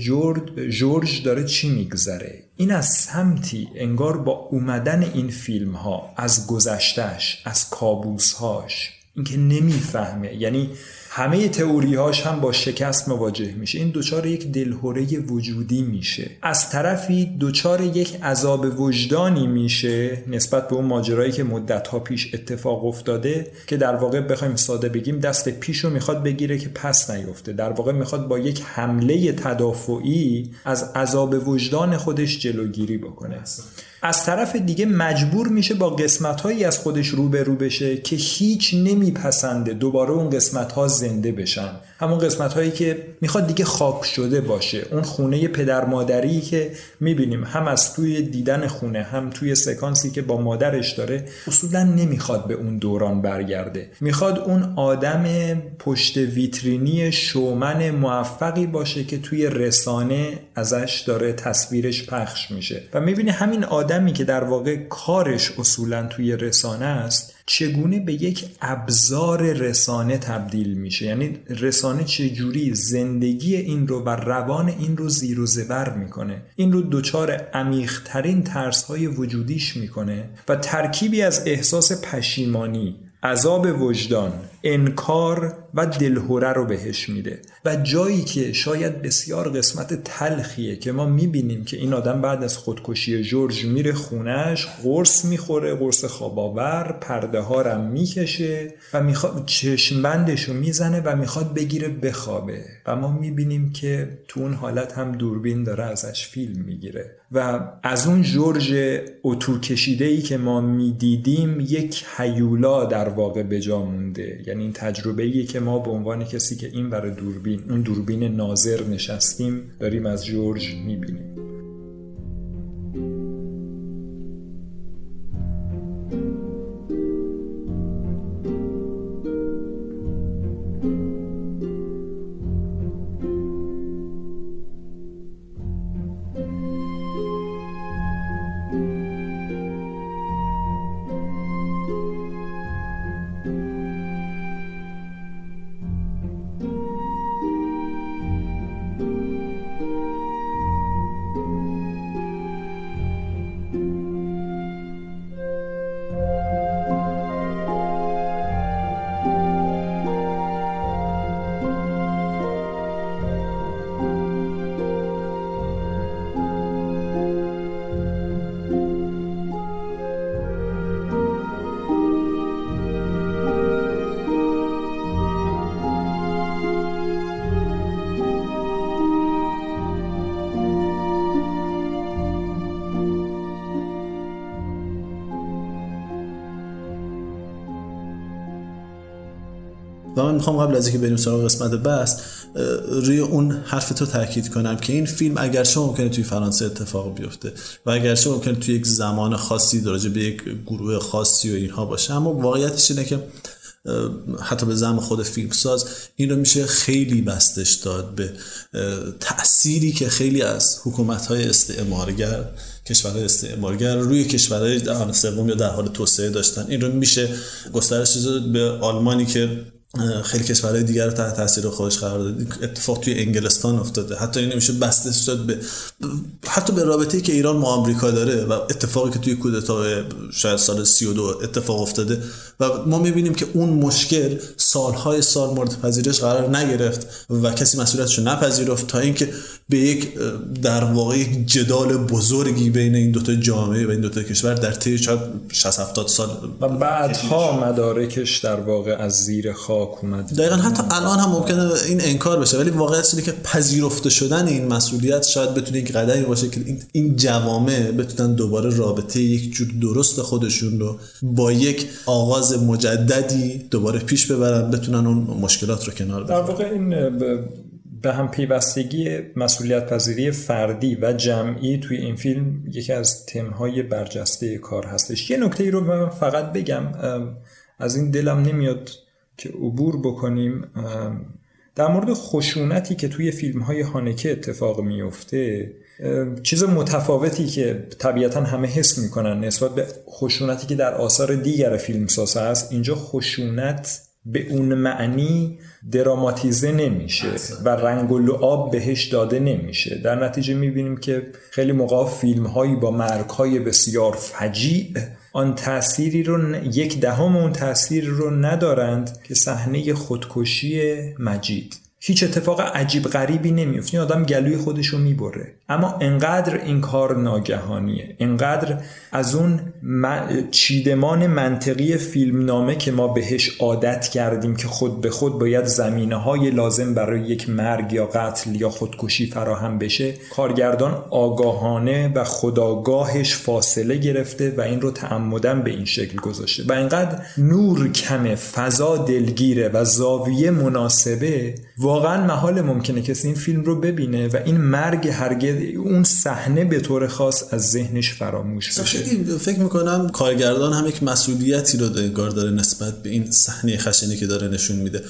جورج داره چی میگذره. این از سمتی انگار با اومدن این فیلم ها از گذشتش از کابوسهاش اینکه نمی‌فهمه. یعنی همه تئوری هاش هم با شکست مواجه میشه. این دچار یک دلهوره وجودی میشه. از طرفی دچار یک عذاب وجدانی میشه نسبت به اون ماجرایی که مدت ها پیش اتفاق افتاده که در واقع بخوایم ساده بگیم دست پیشو می‌خواد بگیره که پس نیفته. در واقع می‌خواد با یک حمله تدافعی از عذاب وجدان خودش جلوگیری بکنه. از طرف دیگه مجبور میشه با قسمت هایی از خودش روبرو بشه که هیچ نمیپسنده دوباره اون قسمت ها زنده بشن. همون قسمت هایی که می‌خواد دیگه خاک شده باشه. اون خونه پدر مادری که می‌بینیم هم از توی دیدن خونه هم توی سکانسی که با مادرش داره اصولا نمی‌خواد به اون دوران برگرده. می‌خواد اون آدم پشت ویترینی شومن موفقی باشه که توی رسانه ازش داره تصویرش پخش میشه. و می‌بینی همین آدمی که در واقع کارش اصولا توی رسانه است چگونه به یک ابزار رسانه تبدیل میشه؟ یعنی رسانه چجوری زندگی این رو و روان این رو زیر و زبر می‌کنه؟ این رو دچار عمیقترین ترس های وجودیش می‌کنه و ترکیبی از احساس پشیمانی عذاب وجدان انکار و دلهوره رو بهش میده. و جایی که شاید بسیار قسمت تلخیه که ما می‌بینیم که این آدم بعد از خودکشی جورج میره خونش قرص می‌خوره قرص خواباور پرده ها رو می‌کشه و می‌خواد چشم بندش رو می‌زنه و می‌خواد بگیره بخوابه. و ما می‌بینیم که تو اون حالت هم دوربین داره ازش فیلم می‌گیره. و از اون جورج اتو کشیده ای که ما می‌دیدیم یک حیولا در واقع به جا مونده. یعنی این تجربه ایه که ما به عنوان کسی که این برای دوربین اون دوربین ناظر نشستیم داریم از جورج می‌بینیم. می‌خوام قبل از اینکه بریم سراغ قسمت بس روی اون حرف تو تاکید کنم که این فیلم اگرچه ممکنه توی فرانسه اتفاق بیفته و اگرچه ممکنه توی یک زمان خاصی درجه به یک گروه خاصی و اینها باشه. اما واقعیتش اینه که حتی به زم خود فیلمساز این رو میشه خیلی بستش داد به تأثیری که خیلی از حکومت های استعمارگر کشورهای استعمارگر روی کشورهای در سوم یا در حال توسعه داشتن. این رو میشه گسترش به آلمانی که خیلی کشورهای دیگر رو تحت تاثیر خودش قرار داد اتفاق توی انگلستان افتاده. حتی این میشه بسته شد به حتی به رابطه که ایران با آمریکا داره و اتفاقی که توی کودتا شاید سال 32 اتفاق افتاده و ما می‌بینیم که اون مشکل سالهای سال مورد پذیرش قرار نگرفت و کسی مسئولیتش رو نپذیرفت تا اینکه به یک در واقع جدال بزرگی بین این دوتا جامعه و این دوتا کشور در طی شاید 60 70 سال و بعدها مدارکش در واقع از زیر خاک اومد. دقیقا حتی الان هم ممکنه این انکار بشه ولی واقعیت اینه که پذیرفته شدن این مسئولیت شاید بتونه یک قدمی باشه که این جوامع بتونن دوباره رابطه یک جور درست خودشون رو با یک آغاز مجددی دوباره پیش ببرن بتونن اون مشکلات رو کنار در واقع این به هم پیوستگی مسئولیت پذیری فردی و جمعی توی این فیلم یکی از تمهای برجسته کار هستش. یه نکته ای رو من فقط بگم از این دلم نمیاد که عبور بکنیم در مورد خشونتی که توی فیلم های هانکه اتفاق میفته چیز متفاوتی که طبیعتا همه حس می‌کنن نسبت به خشونتی که در آثار دیگر فیلمساز هست اینجا خشونت به اون معنی دراماتیزه نمیشه و رنگ و لعاب بهش داده نمیشه. در نتیجه می‌بینیم که خیلی موقع فیلم هایی با مرگ های بسیار فجیع آن تأثیری رو یک دهم اون تأثیر رو ندارند که صحنه خودکشی مجید. هیچ اتفاق عجیب غریبی نمیفته آدم گلوی خودش رو می‌بره. اما انقدر این کار ناگهانیه. انقدر از اون چیدمان منطقی فیلمنامه که ما بهش عادت کردیم که خود به خود باید زمینه های لازم برای یک مرگ یا قتل یا خودکشی فراهم بشه کارگردان آگاهانه و خداگاهش فاصله گرفته و این رو تعمدن به این شکل گذاشته. و اینقدر نور کمه فضا دلگیره و زاویه مناسبه واقعا محال ممکنه کسی این فیلم رو ببینه و این مرگ هرگز اون صحنه به طور خاص از ذهنش فراموش بشه. فکر می‌کنم کارگردان هم یک مسئولیتی رو انگار داره نسبت به این صحنه خشنی که داره نشون میده.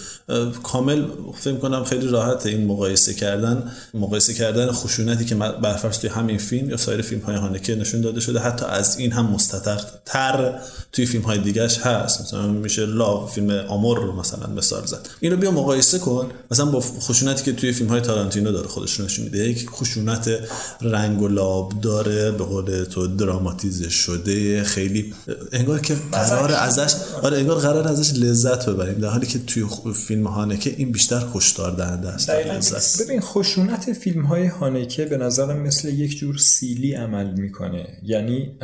کامل فکر می‌کنم خیلی راحت این مقایسه کردن مقایسه کردن خشونتی که برفرض توی همین فیلم یا سایر فیلم های هانکه نشون داده شده حتی از این هم مستتر تر توی فیلم های دیگهش هست. مثلا میشه لا فیلم آمور رو مثلا مثال زد. اینو بیا مقایسه کن. مثلا با خشونتی که توی فیلم های تارانتینو داره خودش نشون میده. یک خشونت رنگ و لاب داره به قول تو دراماتیزه شده. خیلی انگار که قرار ازش. آره انگار قرار ازش لذت ببریم. در حالی که توی فیلم هانکه این بیشتر هشدار دهنده است. ببین خشونت فیلم های هانکه به نظر مثل یک جور سیلی عمل می‌کنه. یعنی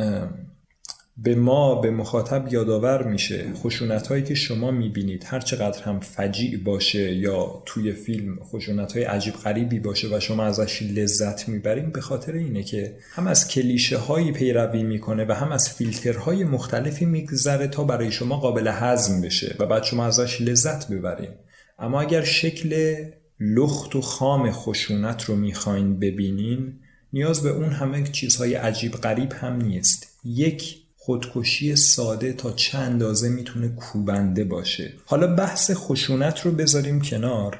به ما به مخاطب یادآور میشه خشونت هایی که شما می‌بینید. هر چقدر هم فجیع باشه یا توی فیلم خشونت های عجیب غریبی باشه و شما ازش لذت می‌بریم به خاطر اینه که هم از کلیشه هایی پیروی می‌کنه و هم از فیلترهای مختلفی میگذره تا برای شما قابل هضم بشه و بعد شما ازش لذت ببریم اما اگر شکل لخت و خام خشونت رو می‌خواین ببینین نیاز به اون همه چیزهای عجیب غریب هم نیست. یک خودکشی ساده تا چه اندازه می‌تونه کوبنده باشه. حالا بحث خشونت رو بذاریم کنار.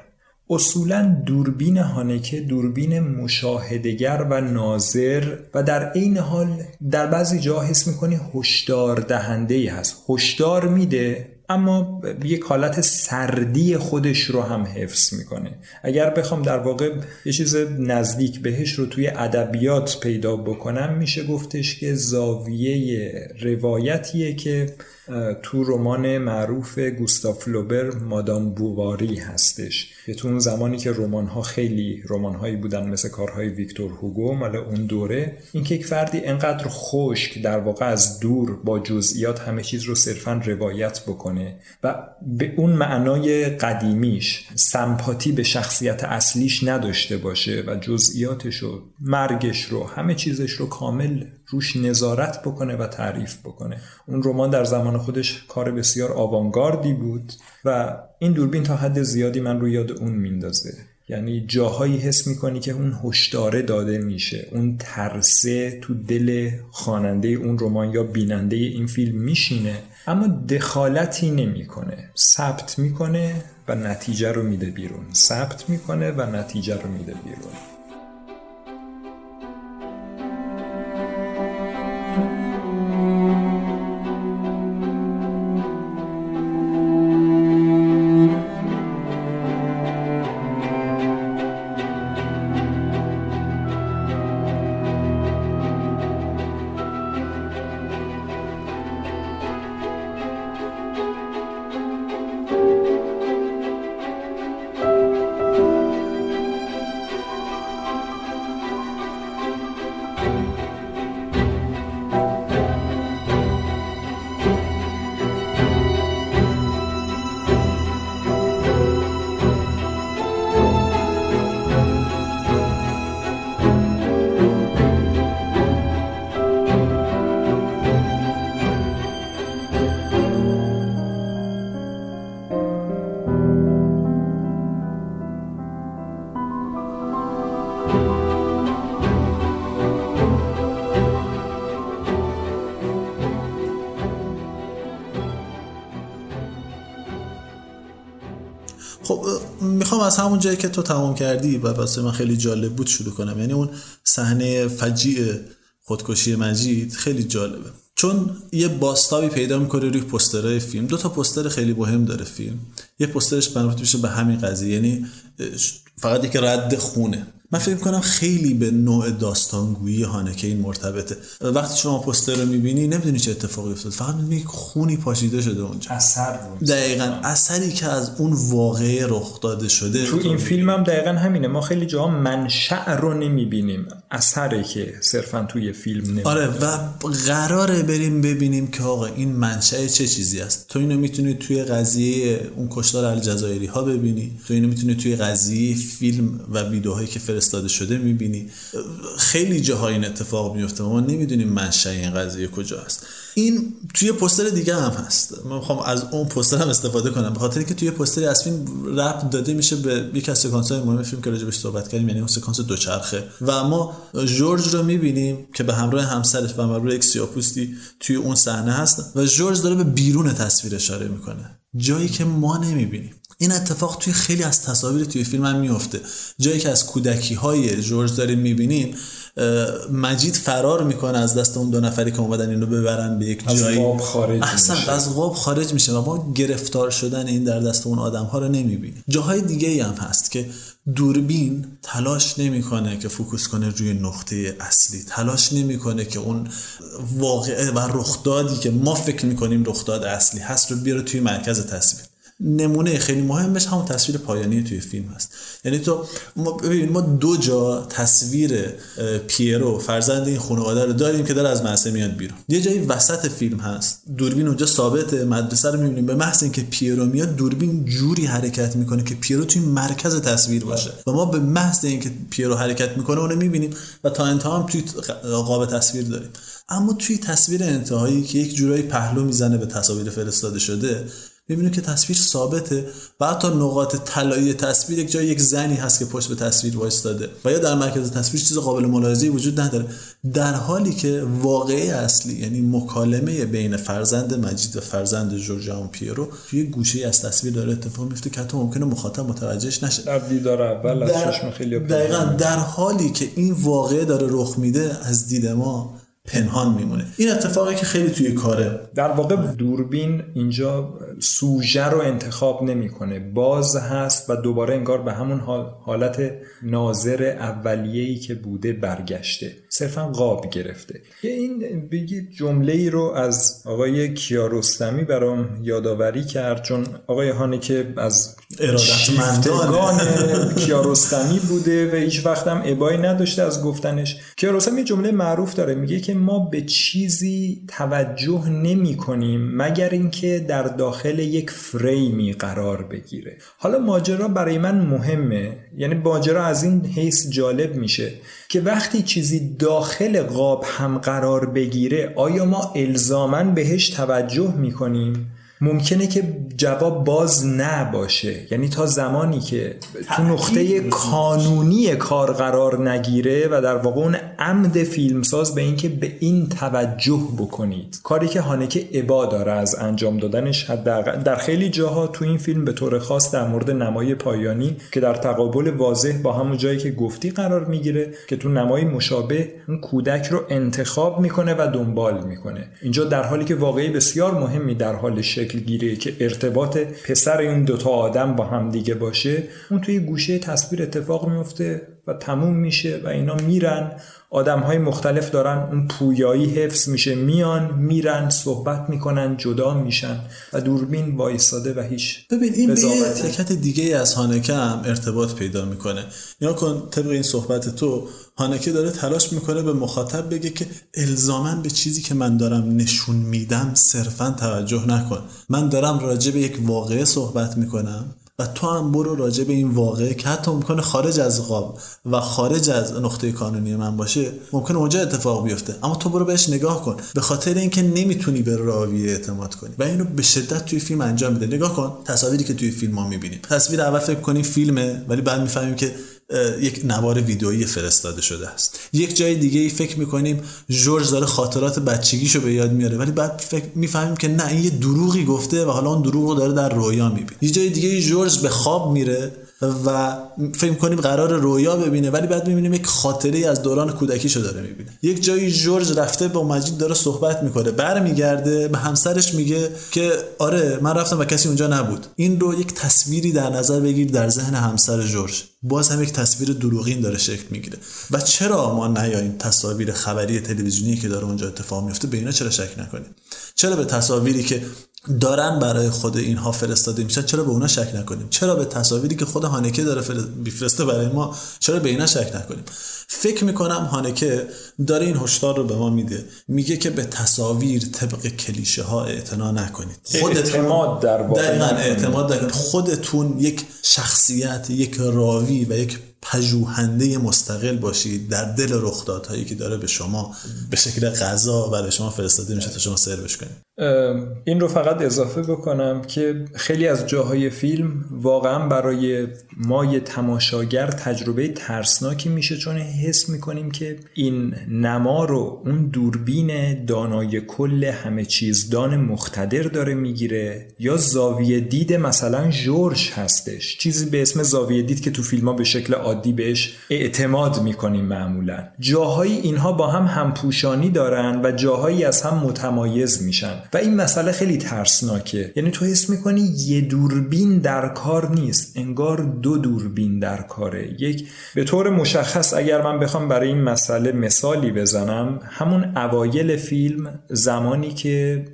اصولا دوربین هانکه دوربین مشاهدگر و ناظر و در عین حال در بعضی جا حس می‌کنی هشدار دهنده ای هست. هشدار میده اما یک حالت سردی خودش رو هم حفظ می‌کنه. اگر بخوام در واقع یه چیز نزدیک بهش رو توی ادبیات پیدا بکنم میشه گفتش که زاویه روایتیه که تو رمان معروف گوستاف لوبر مادام بوواری هستش. که تو اون زمانی که رمان ها خیلی رمان هایی بودن مثل کارهای ویکتور هوگو مال اون دوره اینکه یک فردی انقدر خشک در واقع از دور با جزئیات همه چیز رو صرفا روایت بکنه و به اون معنای قدیمیش سمپاتی به شخصیت اصلیش نداشته باشه و جزئیاتش رو مرگش رو همه چیزش رو کامل روش نظارت بکنه و تعریف بکنه. اون رمان در زمان خودش کار بسیار آوانگاردی بود و این دوربین تا حد زیادی من رو یاد اون میندازه. یعنی جاهایی حس می‌کنی که اون هشداره داده میشه. اون ترسه تو دل خواننده اون رمان یا بیننده این فیلم میشینه. اما دخالتی نمی‌کنه. ثبت می‌کنه و نتیجه رو میده بیرون. ثبت می‌کنه و نتیجه رو میده بیرون. از همون جایی که تو تمام کردی و واسه من خیلی جالب بود شروع کنم. یعنی اون صحنه فجیع خودکشی مجید خیلی جالبه. چون یه باستابی پیدا می‌کنه روی پسترهای فیلم. دو تا پستر خیلی مهم داره فیلم. یه پسترش مربوط میشه به همین قضیه. یعنی فقط یک رد خونه. من فکر کنم خیلی به نوع داستانگویی هانکه این مرتبطه. وقتی شما پوستر رو می‌بینی نمی‌دونی چه اتفاقی افتاد فقط می‌بینی خونی پاشیده شده اونجا. اثر دقیقا. اثری که از اون واقعه رخ داده شده. تو این فیلم هم دقیقا همینه. ما خیلی جاها منشأ رو نمی‌بینیم. اثری که صرفا توی فیلم نمی‌بینیم. آره و قراره بریم ببینیم که آقا این منشأ چه چیزی است. تو اینو می‌تونی توی قضیه اون کشتار الجزایری ها ببینی. تو اینو می‌تونی توی قضیه فیلم و ویدیوهایی که فرستاده شده می‌بینی. خیلی جاها این اتفاق میفته ما نمی‌دونیم منشأ این قضیه کجا است این توی پستر دیگه هم هست. من می‌خوام از اون پستر هم استفاده کنم. به خاطر اینکه توی پستری از فیلم رپ داده میشه به یک از سکانس های مهم فیلم که راجبش صحبت کردیم یعنی اون سکانس دوچرخه. و ما جورج رو می‌بینیم که به همراه همسرش و همراه یک سیاپوستی توی اون صحنه هست و جورج داره به بیرون تصویر اشاره می‌کنه. جایی که ما نمی‌بینیم. این اتفاق توی خیلی از تصاویر توی فیلم هم میفته جایی که از کودکی های جورج داریم می‌بینیم مجید فرار می‌کنه از دست اون دو نفری که اومدن اینو ببرن به یک جایی. از غاب خارج اصلا میشه. از غاب خارج میشه و ما گرفتار شدن این در دست اون آدم ها رو نمی‌بینیم. جاهای دیگه ای هم هست که دوربین تلاش نمی‌کنه که فوکوس کنه روی نقطه اصلی. تلاش نمی‌کنه که اون واقعه و رخدادی که ما فکر می‌کنیم رخداد اصلی هست رو بیاره توی مرکز تصویر. نمونه خیلی مهمش همون تصویر پایانی توی فیلم هست. یعنی تو ما ببین ما دو جا تصویر پیرو فرزند این خانواده رو داریم که داره از مدرسه میاد بیرون. یه جایی وسط فیلم هست. دوربین اونجا ثابته مدرسه رو می‌بینیم. به محض اینکه پیرو میاد دوربین جوری حرکت می‌کنه که پیرو توی مرکز تصویر باشه. و ما به محض اینکه پیرو حرکت می‌کنه اونو می‌بینیم و تا انتها هم توی قاب تصویر داریم. اما توی تصویر انتهایی که یک جورایی پهلو می‌زنه به تصاویر فرستاده شده می‌بینیم که تصویر ثابته و حتی نقاط طلایی تصویر یک جای یک زنی هست که پشت به تصویر وایستاده و یا در مرکز تصویر چیز قابل ملاحظه‌ای وجود نداره. در حالی که واقعه اصلی یعنی مکالمه بین فرزند مجید و فرزند جورجان پیرو توی گوشه از تصویر داره اتفاق میفته که حتی ممکنه مخاطب متوجهش نشه. در دیدار اول از چشم خیلی دقیقا. در حالی که این واقعه داره رخ میده از دید ما پنهان میمونه. این اتفاقی که خیلی توی کاره. در واقع دوربین اینجا سوژه رو انتخاب نمی‌کنه. باز هست و دوباره انگار به همون حالت ناظر اولیه‌ای که بوده برگشته. صرفا قاب گرفته. یه این بگی جمله ای رو از آقای کیارستمی برام یادآوری کرد چون آقای هانکه از ارادتمندان کیارستمی بوده و هیچ وقت هم ابایی نداشته از گفتنش. کیارستمی جمله معروف داره میگه که ما به چیزی توجه نمی کنیم مگر اینکه در داخل یک فریمی قرار بگیره. حالا ماجرا برای من مهمه. یعنی ماجرا از این حیث جالب میشه که وقتی چیزی داخل قاب هم قرار بگیره آیا ما الزاما بهش توجه می‌کنیم؟ ممکنه که جواب باز نباشه. یعنی تا زمانی که تو نقطه کانونی کار قرار نگیره و در واقع اون عمد فیلمساز به اینکه به این توجه بکنید. کاری که هانکه ابا داره از انجام دادنش در خیلی جاها تو این فیلم به طور خاص در مورد نمای پایانی که در تقابل واضح با همون جایی که گفتی قرار می‌گیره که تو نمای مشابه اون کودک رو انتخاب می‌کنه و دنبال می‌کنه. اینجا در حالی که واقعی بسیار مهمی در حال شکل گیره که ارتباط پسر این دوتا آدم با هم دیگه باشه اون توی گوشه تصویر اتفاق میفته و تموم میشه و اینا میرن. آدم های مختلف دارن اون پویایی حفظ میشه میان میرن صحبت می‌کنن جدا میشن و دوربین وایستاده و هیچ ببین این به یه دیگه از هانکه هم ارتباط پیدا می‌کنه. یا کن طبق این صحبت تو هانکه داره تلاش می‌کنه به مخاطب بگه که الزاما به چیزی که من دارم نشون میدم صرفا توجه نکن. من دارم راجع به یک واقعه صحبت می‌کنم و تو هم برو راجع به این واقعه که حتی ممکنه خارج از قاب و خارج از نقطه کانونی من باشه ممکنه اونجا اتفاق بیفته. اما تو برو بهش نگاه کن. به خاطر اینکه نمی‌تونی به راویه اعتماد کنی. و اینو به شدت توی فیلم انجام میده. نگاه کن. تصاویری که توی فیلم ها می‌بینیم. تصویر اول فکر کنیم فیلمه ولی بعد می‌فهمیم که یک نوار ویدئویی فرستاده شده است. یک جای دیگه ای فکر می‌کنیم جورج داره خاطرات بچگیشو به یاد میاره ولی بعد فکر می‌فهمیم که نه این یه دروغی گفته و حالا اون دروغ رو داره در رویا می‌بینه. یه جای دیگه جورج به خواب میره و فکر کنیم قرار رویا ببینه ولی بعد می‌بینیم یک خاطره از دوران کودکیشو داره می‌بینه. یک جایی جورج رفته با مجید داره صحبت می‌کنه برمیگرده به همسرش میگه که آره من رفتم و کسی اونجا نبود. این رو یک تصویری در نظر بگیر در ذهن همسر جورج. باز هم یک تصویر دروغین داره شکل می‌گیره. و چرا ما نیاییم تصاویر خبری تلویزیونی که داره اونجا اتفاق میفته به اینا چرا شک نکنیم؟ چرا به تصاویری که دارن برای خود اینها فرستاده میشن چرا به اونا شک نکنیم؟ چرا به تصاویری که خود هانکه داره میفرسته برای ما چرا به اینا شک نکنیم؟ فکر می‌کنم هانکه داره این هشدار رو به ما میده. میگه که به تصاویر طبق کلیشه ها اعتنا نکنید. خودتون اعتماد در اعتماد خودتون یک شخصیت یک راوی و یک پژوهنده مستقل باشید در دل رخدادهایی که داره به شما به شکل غذا برای شما فرستاده میشه تا شما سروش کنید. این رو فقط اضافه بکنم که خیلی از جاهای فیلم واقعا برای ما یه تماشاگر تجربه ترسناکی میشه چون حس می‌کنیم که این نما رو اون دوربین دانای کل همه چیزدان مختدر داره می‌گیره یا زاویه دید مثلا جورج هستش. چیزی به اسم زاویه دید که تو فیلم ها به شکل عادی بهش اعتماد می‌کنیم معمولا. جاهایی اینها با هم همپوشانی دارن و جاهایی از هم متمایز میشن. و این مسئله خیلی ترسناکه. یعنی تو حس می‌کنی یه دوربین در کار نیست. انگار دو دوربین در کاره. یک به طور مشخص اگر من بخوام برای این مسئله مثالی بزنم همون اوایل فیلم زمانی که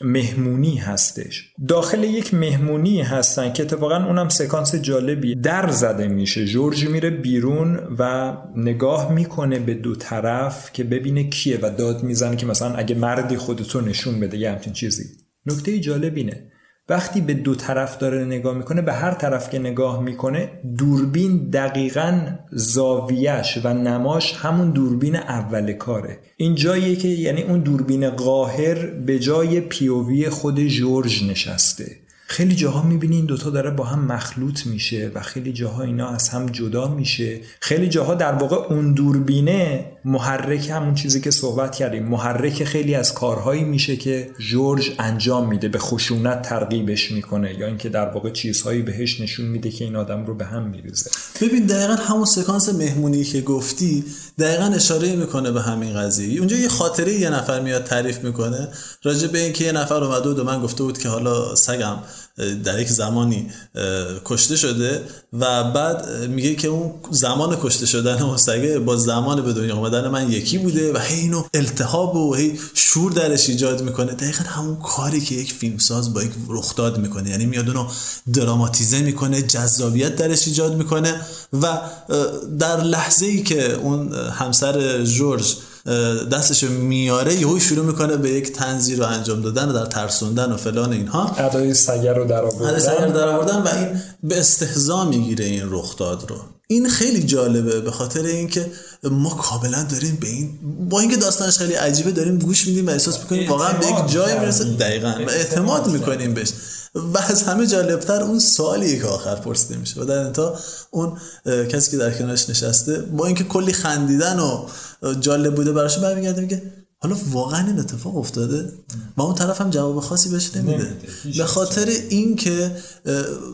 مهمونی هستش. داخل یک مهمونی هستن که اتفاقا اونم سکانس جالبی در زده میشه. جورج میره بیرون و نگاه می‌کنه به دو طرف که ببینه کیه و داد می‌زنه که مثلا اگه مردی خودتو نشون بده یه همچین چیزی. نکته جالبینه وقتی به دو طرف داره نگاه می‌کنه به هر طرف که نگاه می‌کنه دوربین دقیقا زاویش و نماش همون دوربین اول کاره. این جاییه که یعنی اون دوربین قاهر به جای پیووی خود جورج نشسته. خیلی جاها می‌بینی این دوتا داره با هم مخلوط میشه و خیلی جاها اینا از هم جدا میشه. خیلی جاها در واقع اون دوربینه محرک همون چیزی که صحبت کردیم. محرک خیلی از کارهایی میشه که جورج انجام میده به خشونت ترغیبش می‌کنه یا اینکه در واقع چیزهایی بهش نشون میده که این آدم رو به هم میریزه. ببین دقیقا همون سکانس مهمونی که گفتی دقیقا اشاره می‌کنه به همین قضیه. اونجا یه خاطره یه نفر میاد تعریف می‌کنه راجع به اینکه یه نفر اومده و من گفته بود که حالا سگم. در یک زمانی کشته شده و بعد میگه که اون زمان کشته شدن اون با زمان به دنیا آمدن من یکی بوده و هی اینو التهاب و هی شور درش ایجاد می‌کنه. دقیقا همون کاری که یک فیلمساز با یک رخداد می‌کنه. یعنی میاد اونو دراماتیزه می‌کنه جذابیت درش ایجاد می‌کنه و در لحظه ای که اون همسر جورج دستشو میاره یهو شروع می‌کنه به یک تنظیر رو انجام دادن و در ترسوندن و فلان اینها. ادای سگر رو در آوردن و این به استهزا می‌گیره این رخداد رو. این خیلی جالبه به خاطر اینکه ما کاملا داریم به این با اینکه داستانش خیلی عجیبه داریم گوش میدیم و احساس می‌کنیم واقعا به یک جایی می‌رسه. دقیقا. و اعتماد می‌کنیم بهش. و از همه جالبتر اون سوالی که آخر پرسیده میشه. و در انتها اون کسی که در کنارش نشسته با اینکه کلی خندیدن و جالب بوده براش برمیگرده میگه حالا واقعا این اتفاق افتاده و اون طرف هم جواب خاصی بهش نمیده. به خاطر اینکه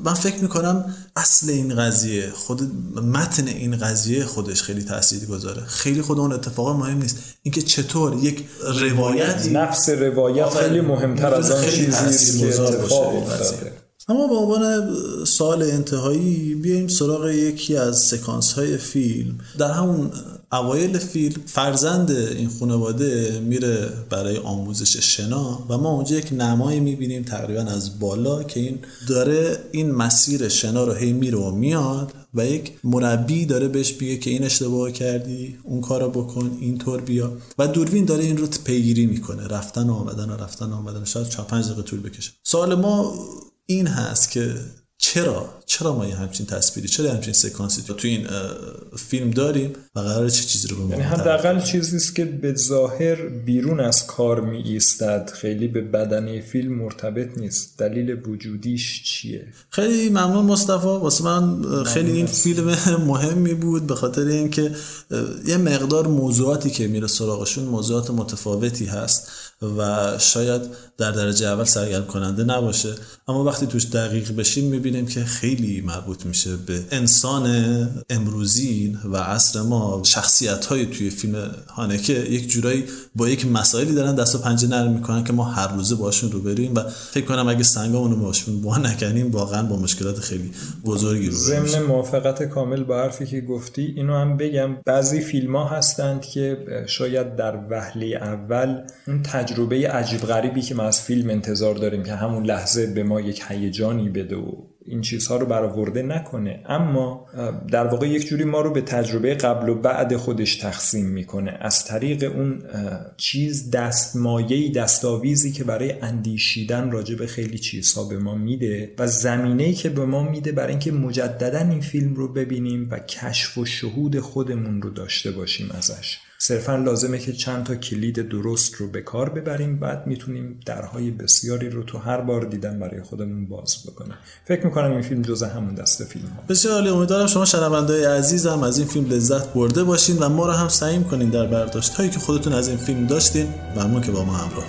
من فکر می‌کنم اصل این قضیه خود متن این قضیه خودش خیلی تاثیر گذاره خیلی خود اون اتفاق مهم نیست. اینکه چطور یک روایت نفس روایت خیلی مهمتر از آن چیزی که اتفاق افتاده. اما به عنوان سال انتهایی بیایم سراغ یکی از سکانس های فیلم. در همون اوایل فیلم فرزند این خانواده میره برای آموزش شنا و ما اونجا یک نمایی می‌بینیم تقریبا از بالا که این داره این مسیر شنا رو هی میره و میاد و یک مربی داره بهش میگه که این اشتباه کردی اون کارو بکن اینطور بیا. و دوربین داره این رو پیگیری می‌کنه رفتن و آمدن و رفتن و آمدن شاید 4 5 دقیقه طول بکشه. سوال ما این هست که چرا؟ چرا ما یه همچین تصویری چرا همچین سکانسی تو این فیلم داریم و قرار چه چیزی رو یعنی حداقل چیزی است که به ظاهر بیرون از کار می ایستد خیلی به بدنه فیلم مرتبط نیست. دلیل وجودیش چیه؟ خیلی ممنون مصطفی. واسه من خیلی این فیلم مهمی بود به خاطر اینکه یه مقدار موضوعاتی که میره سراغشون موضوعات متفاوتی هست. و شاید در درجه اول سرگرم کننده نباشه. اما وقتی توش دقیق بشیم می‌بینیم که خیلی مربوط میشه به انسان امروزی و عصر ما. شخصیت های توی فیلم هانکه یک جورایی با یک مسائلی دارن دست و پنجه نرم می‌کنن که ما هر روزه باشون رو بریم و فکر کنم اگه سنگامون رو باشون با نکنیم واقعا با مشکلات خیلی بزرگی رو ضمن موافقت کامل با حرفی که گفتی اینو هم بگم. بعضی فیلم ها هستند که شاید در وهله اول اون تجربه عجیب غریبی که ما از فیلم انتظار داریم که همون لحظه به ما یک هیجانی بده و این چیزها رو برآورده نکنه. اما در واقع یک جوری ما رو به تجربه قبل و بعد خودش تقسیم می‌کنه. از طریق اون چیز دستمایهی دستاویزی که برای اندیشیدن راجع به خیلی چیزها به ما میده و زمینه‌ای که به ما میده برای اینکه مجددا این فیلم رو ببینیم و کشف و شهود خودمون رو داشته باشیم ازش. صرفا لازمه که چند تا کلید درست رو به کار ببریم. بعد می‌تونیم درهای بسیاری رو تو هر بار دیدن برای خودمون باز بکنیم. فکر می‌کنم این فیلم جزء همون دسته فیلم ها بسیار عالی. امیدوارم شما شنوندای عزیزم از این فیلم لذت برده باشین و ما رو هم سعی کنین در برداشت هایی که خودتون از این فیلم داشتین. و همون که با ما همراه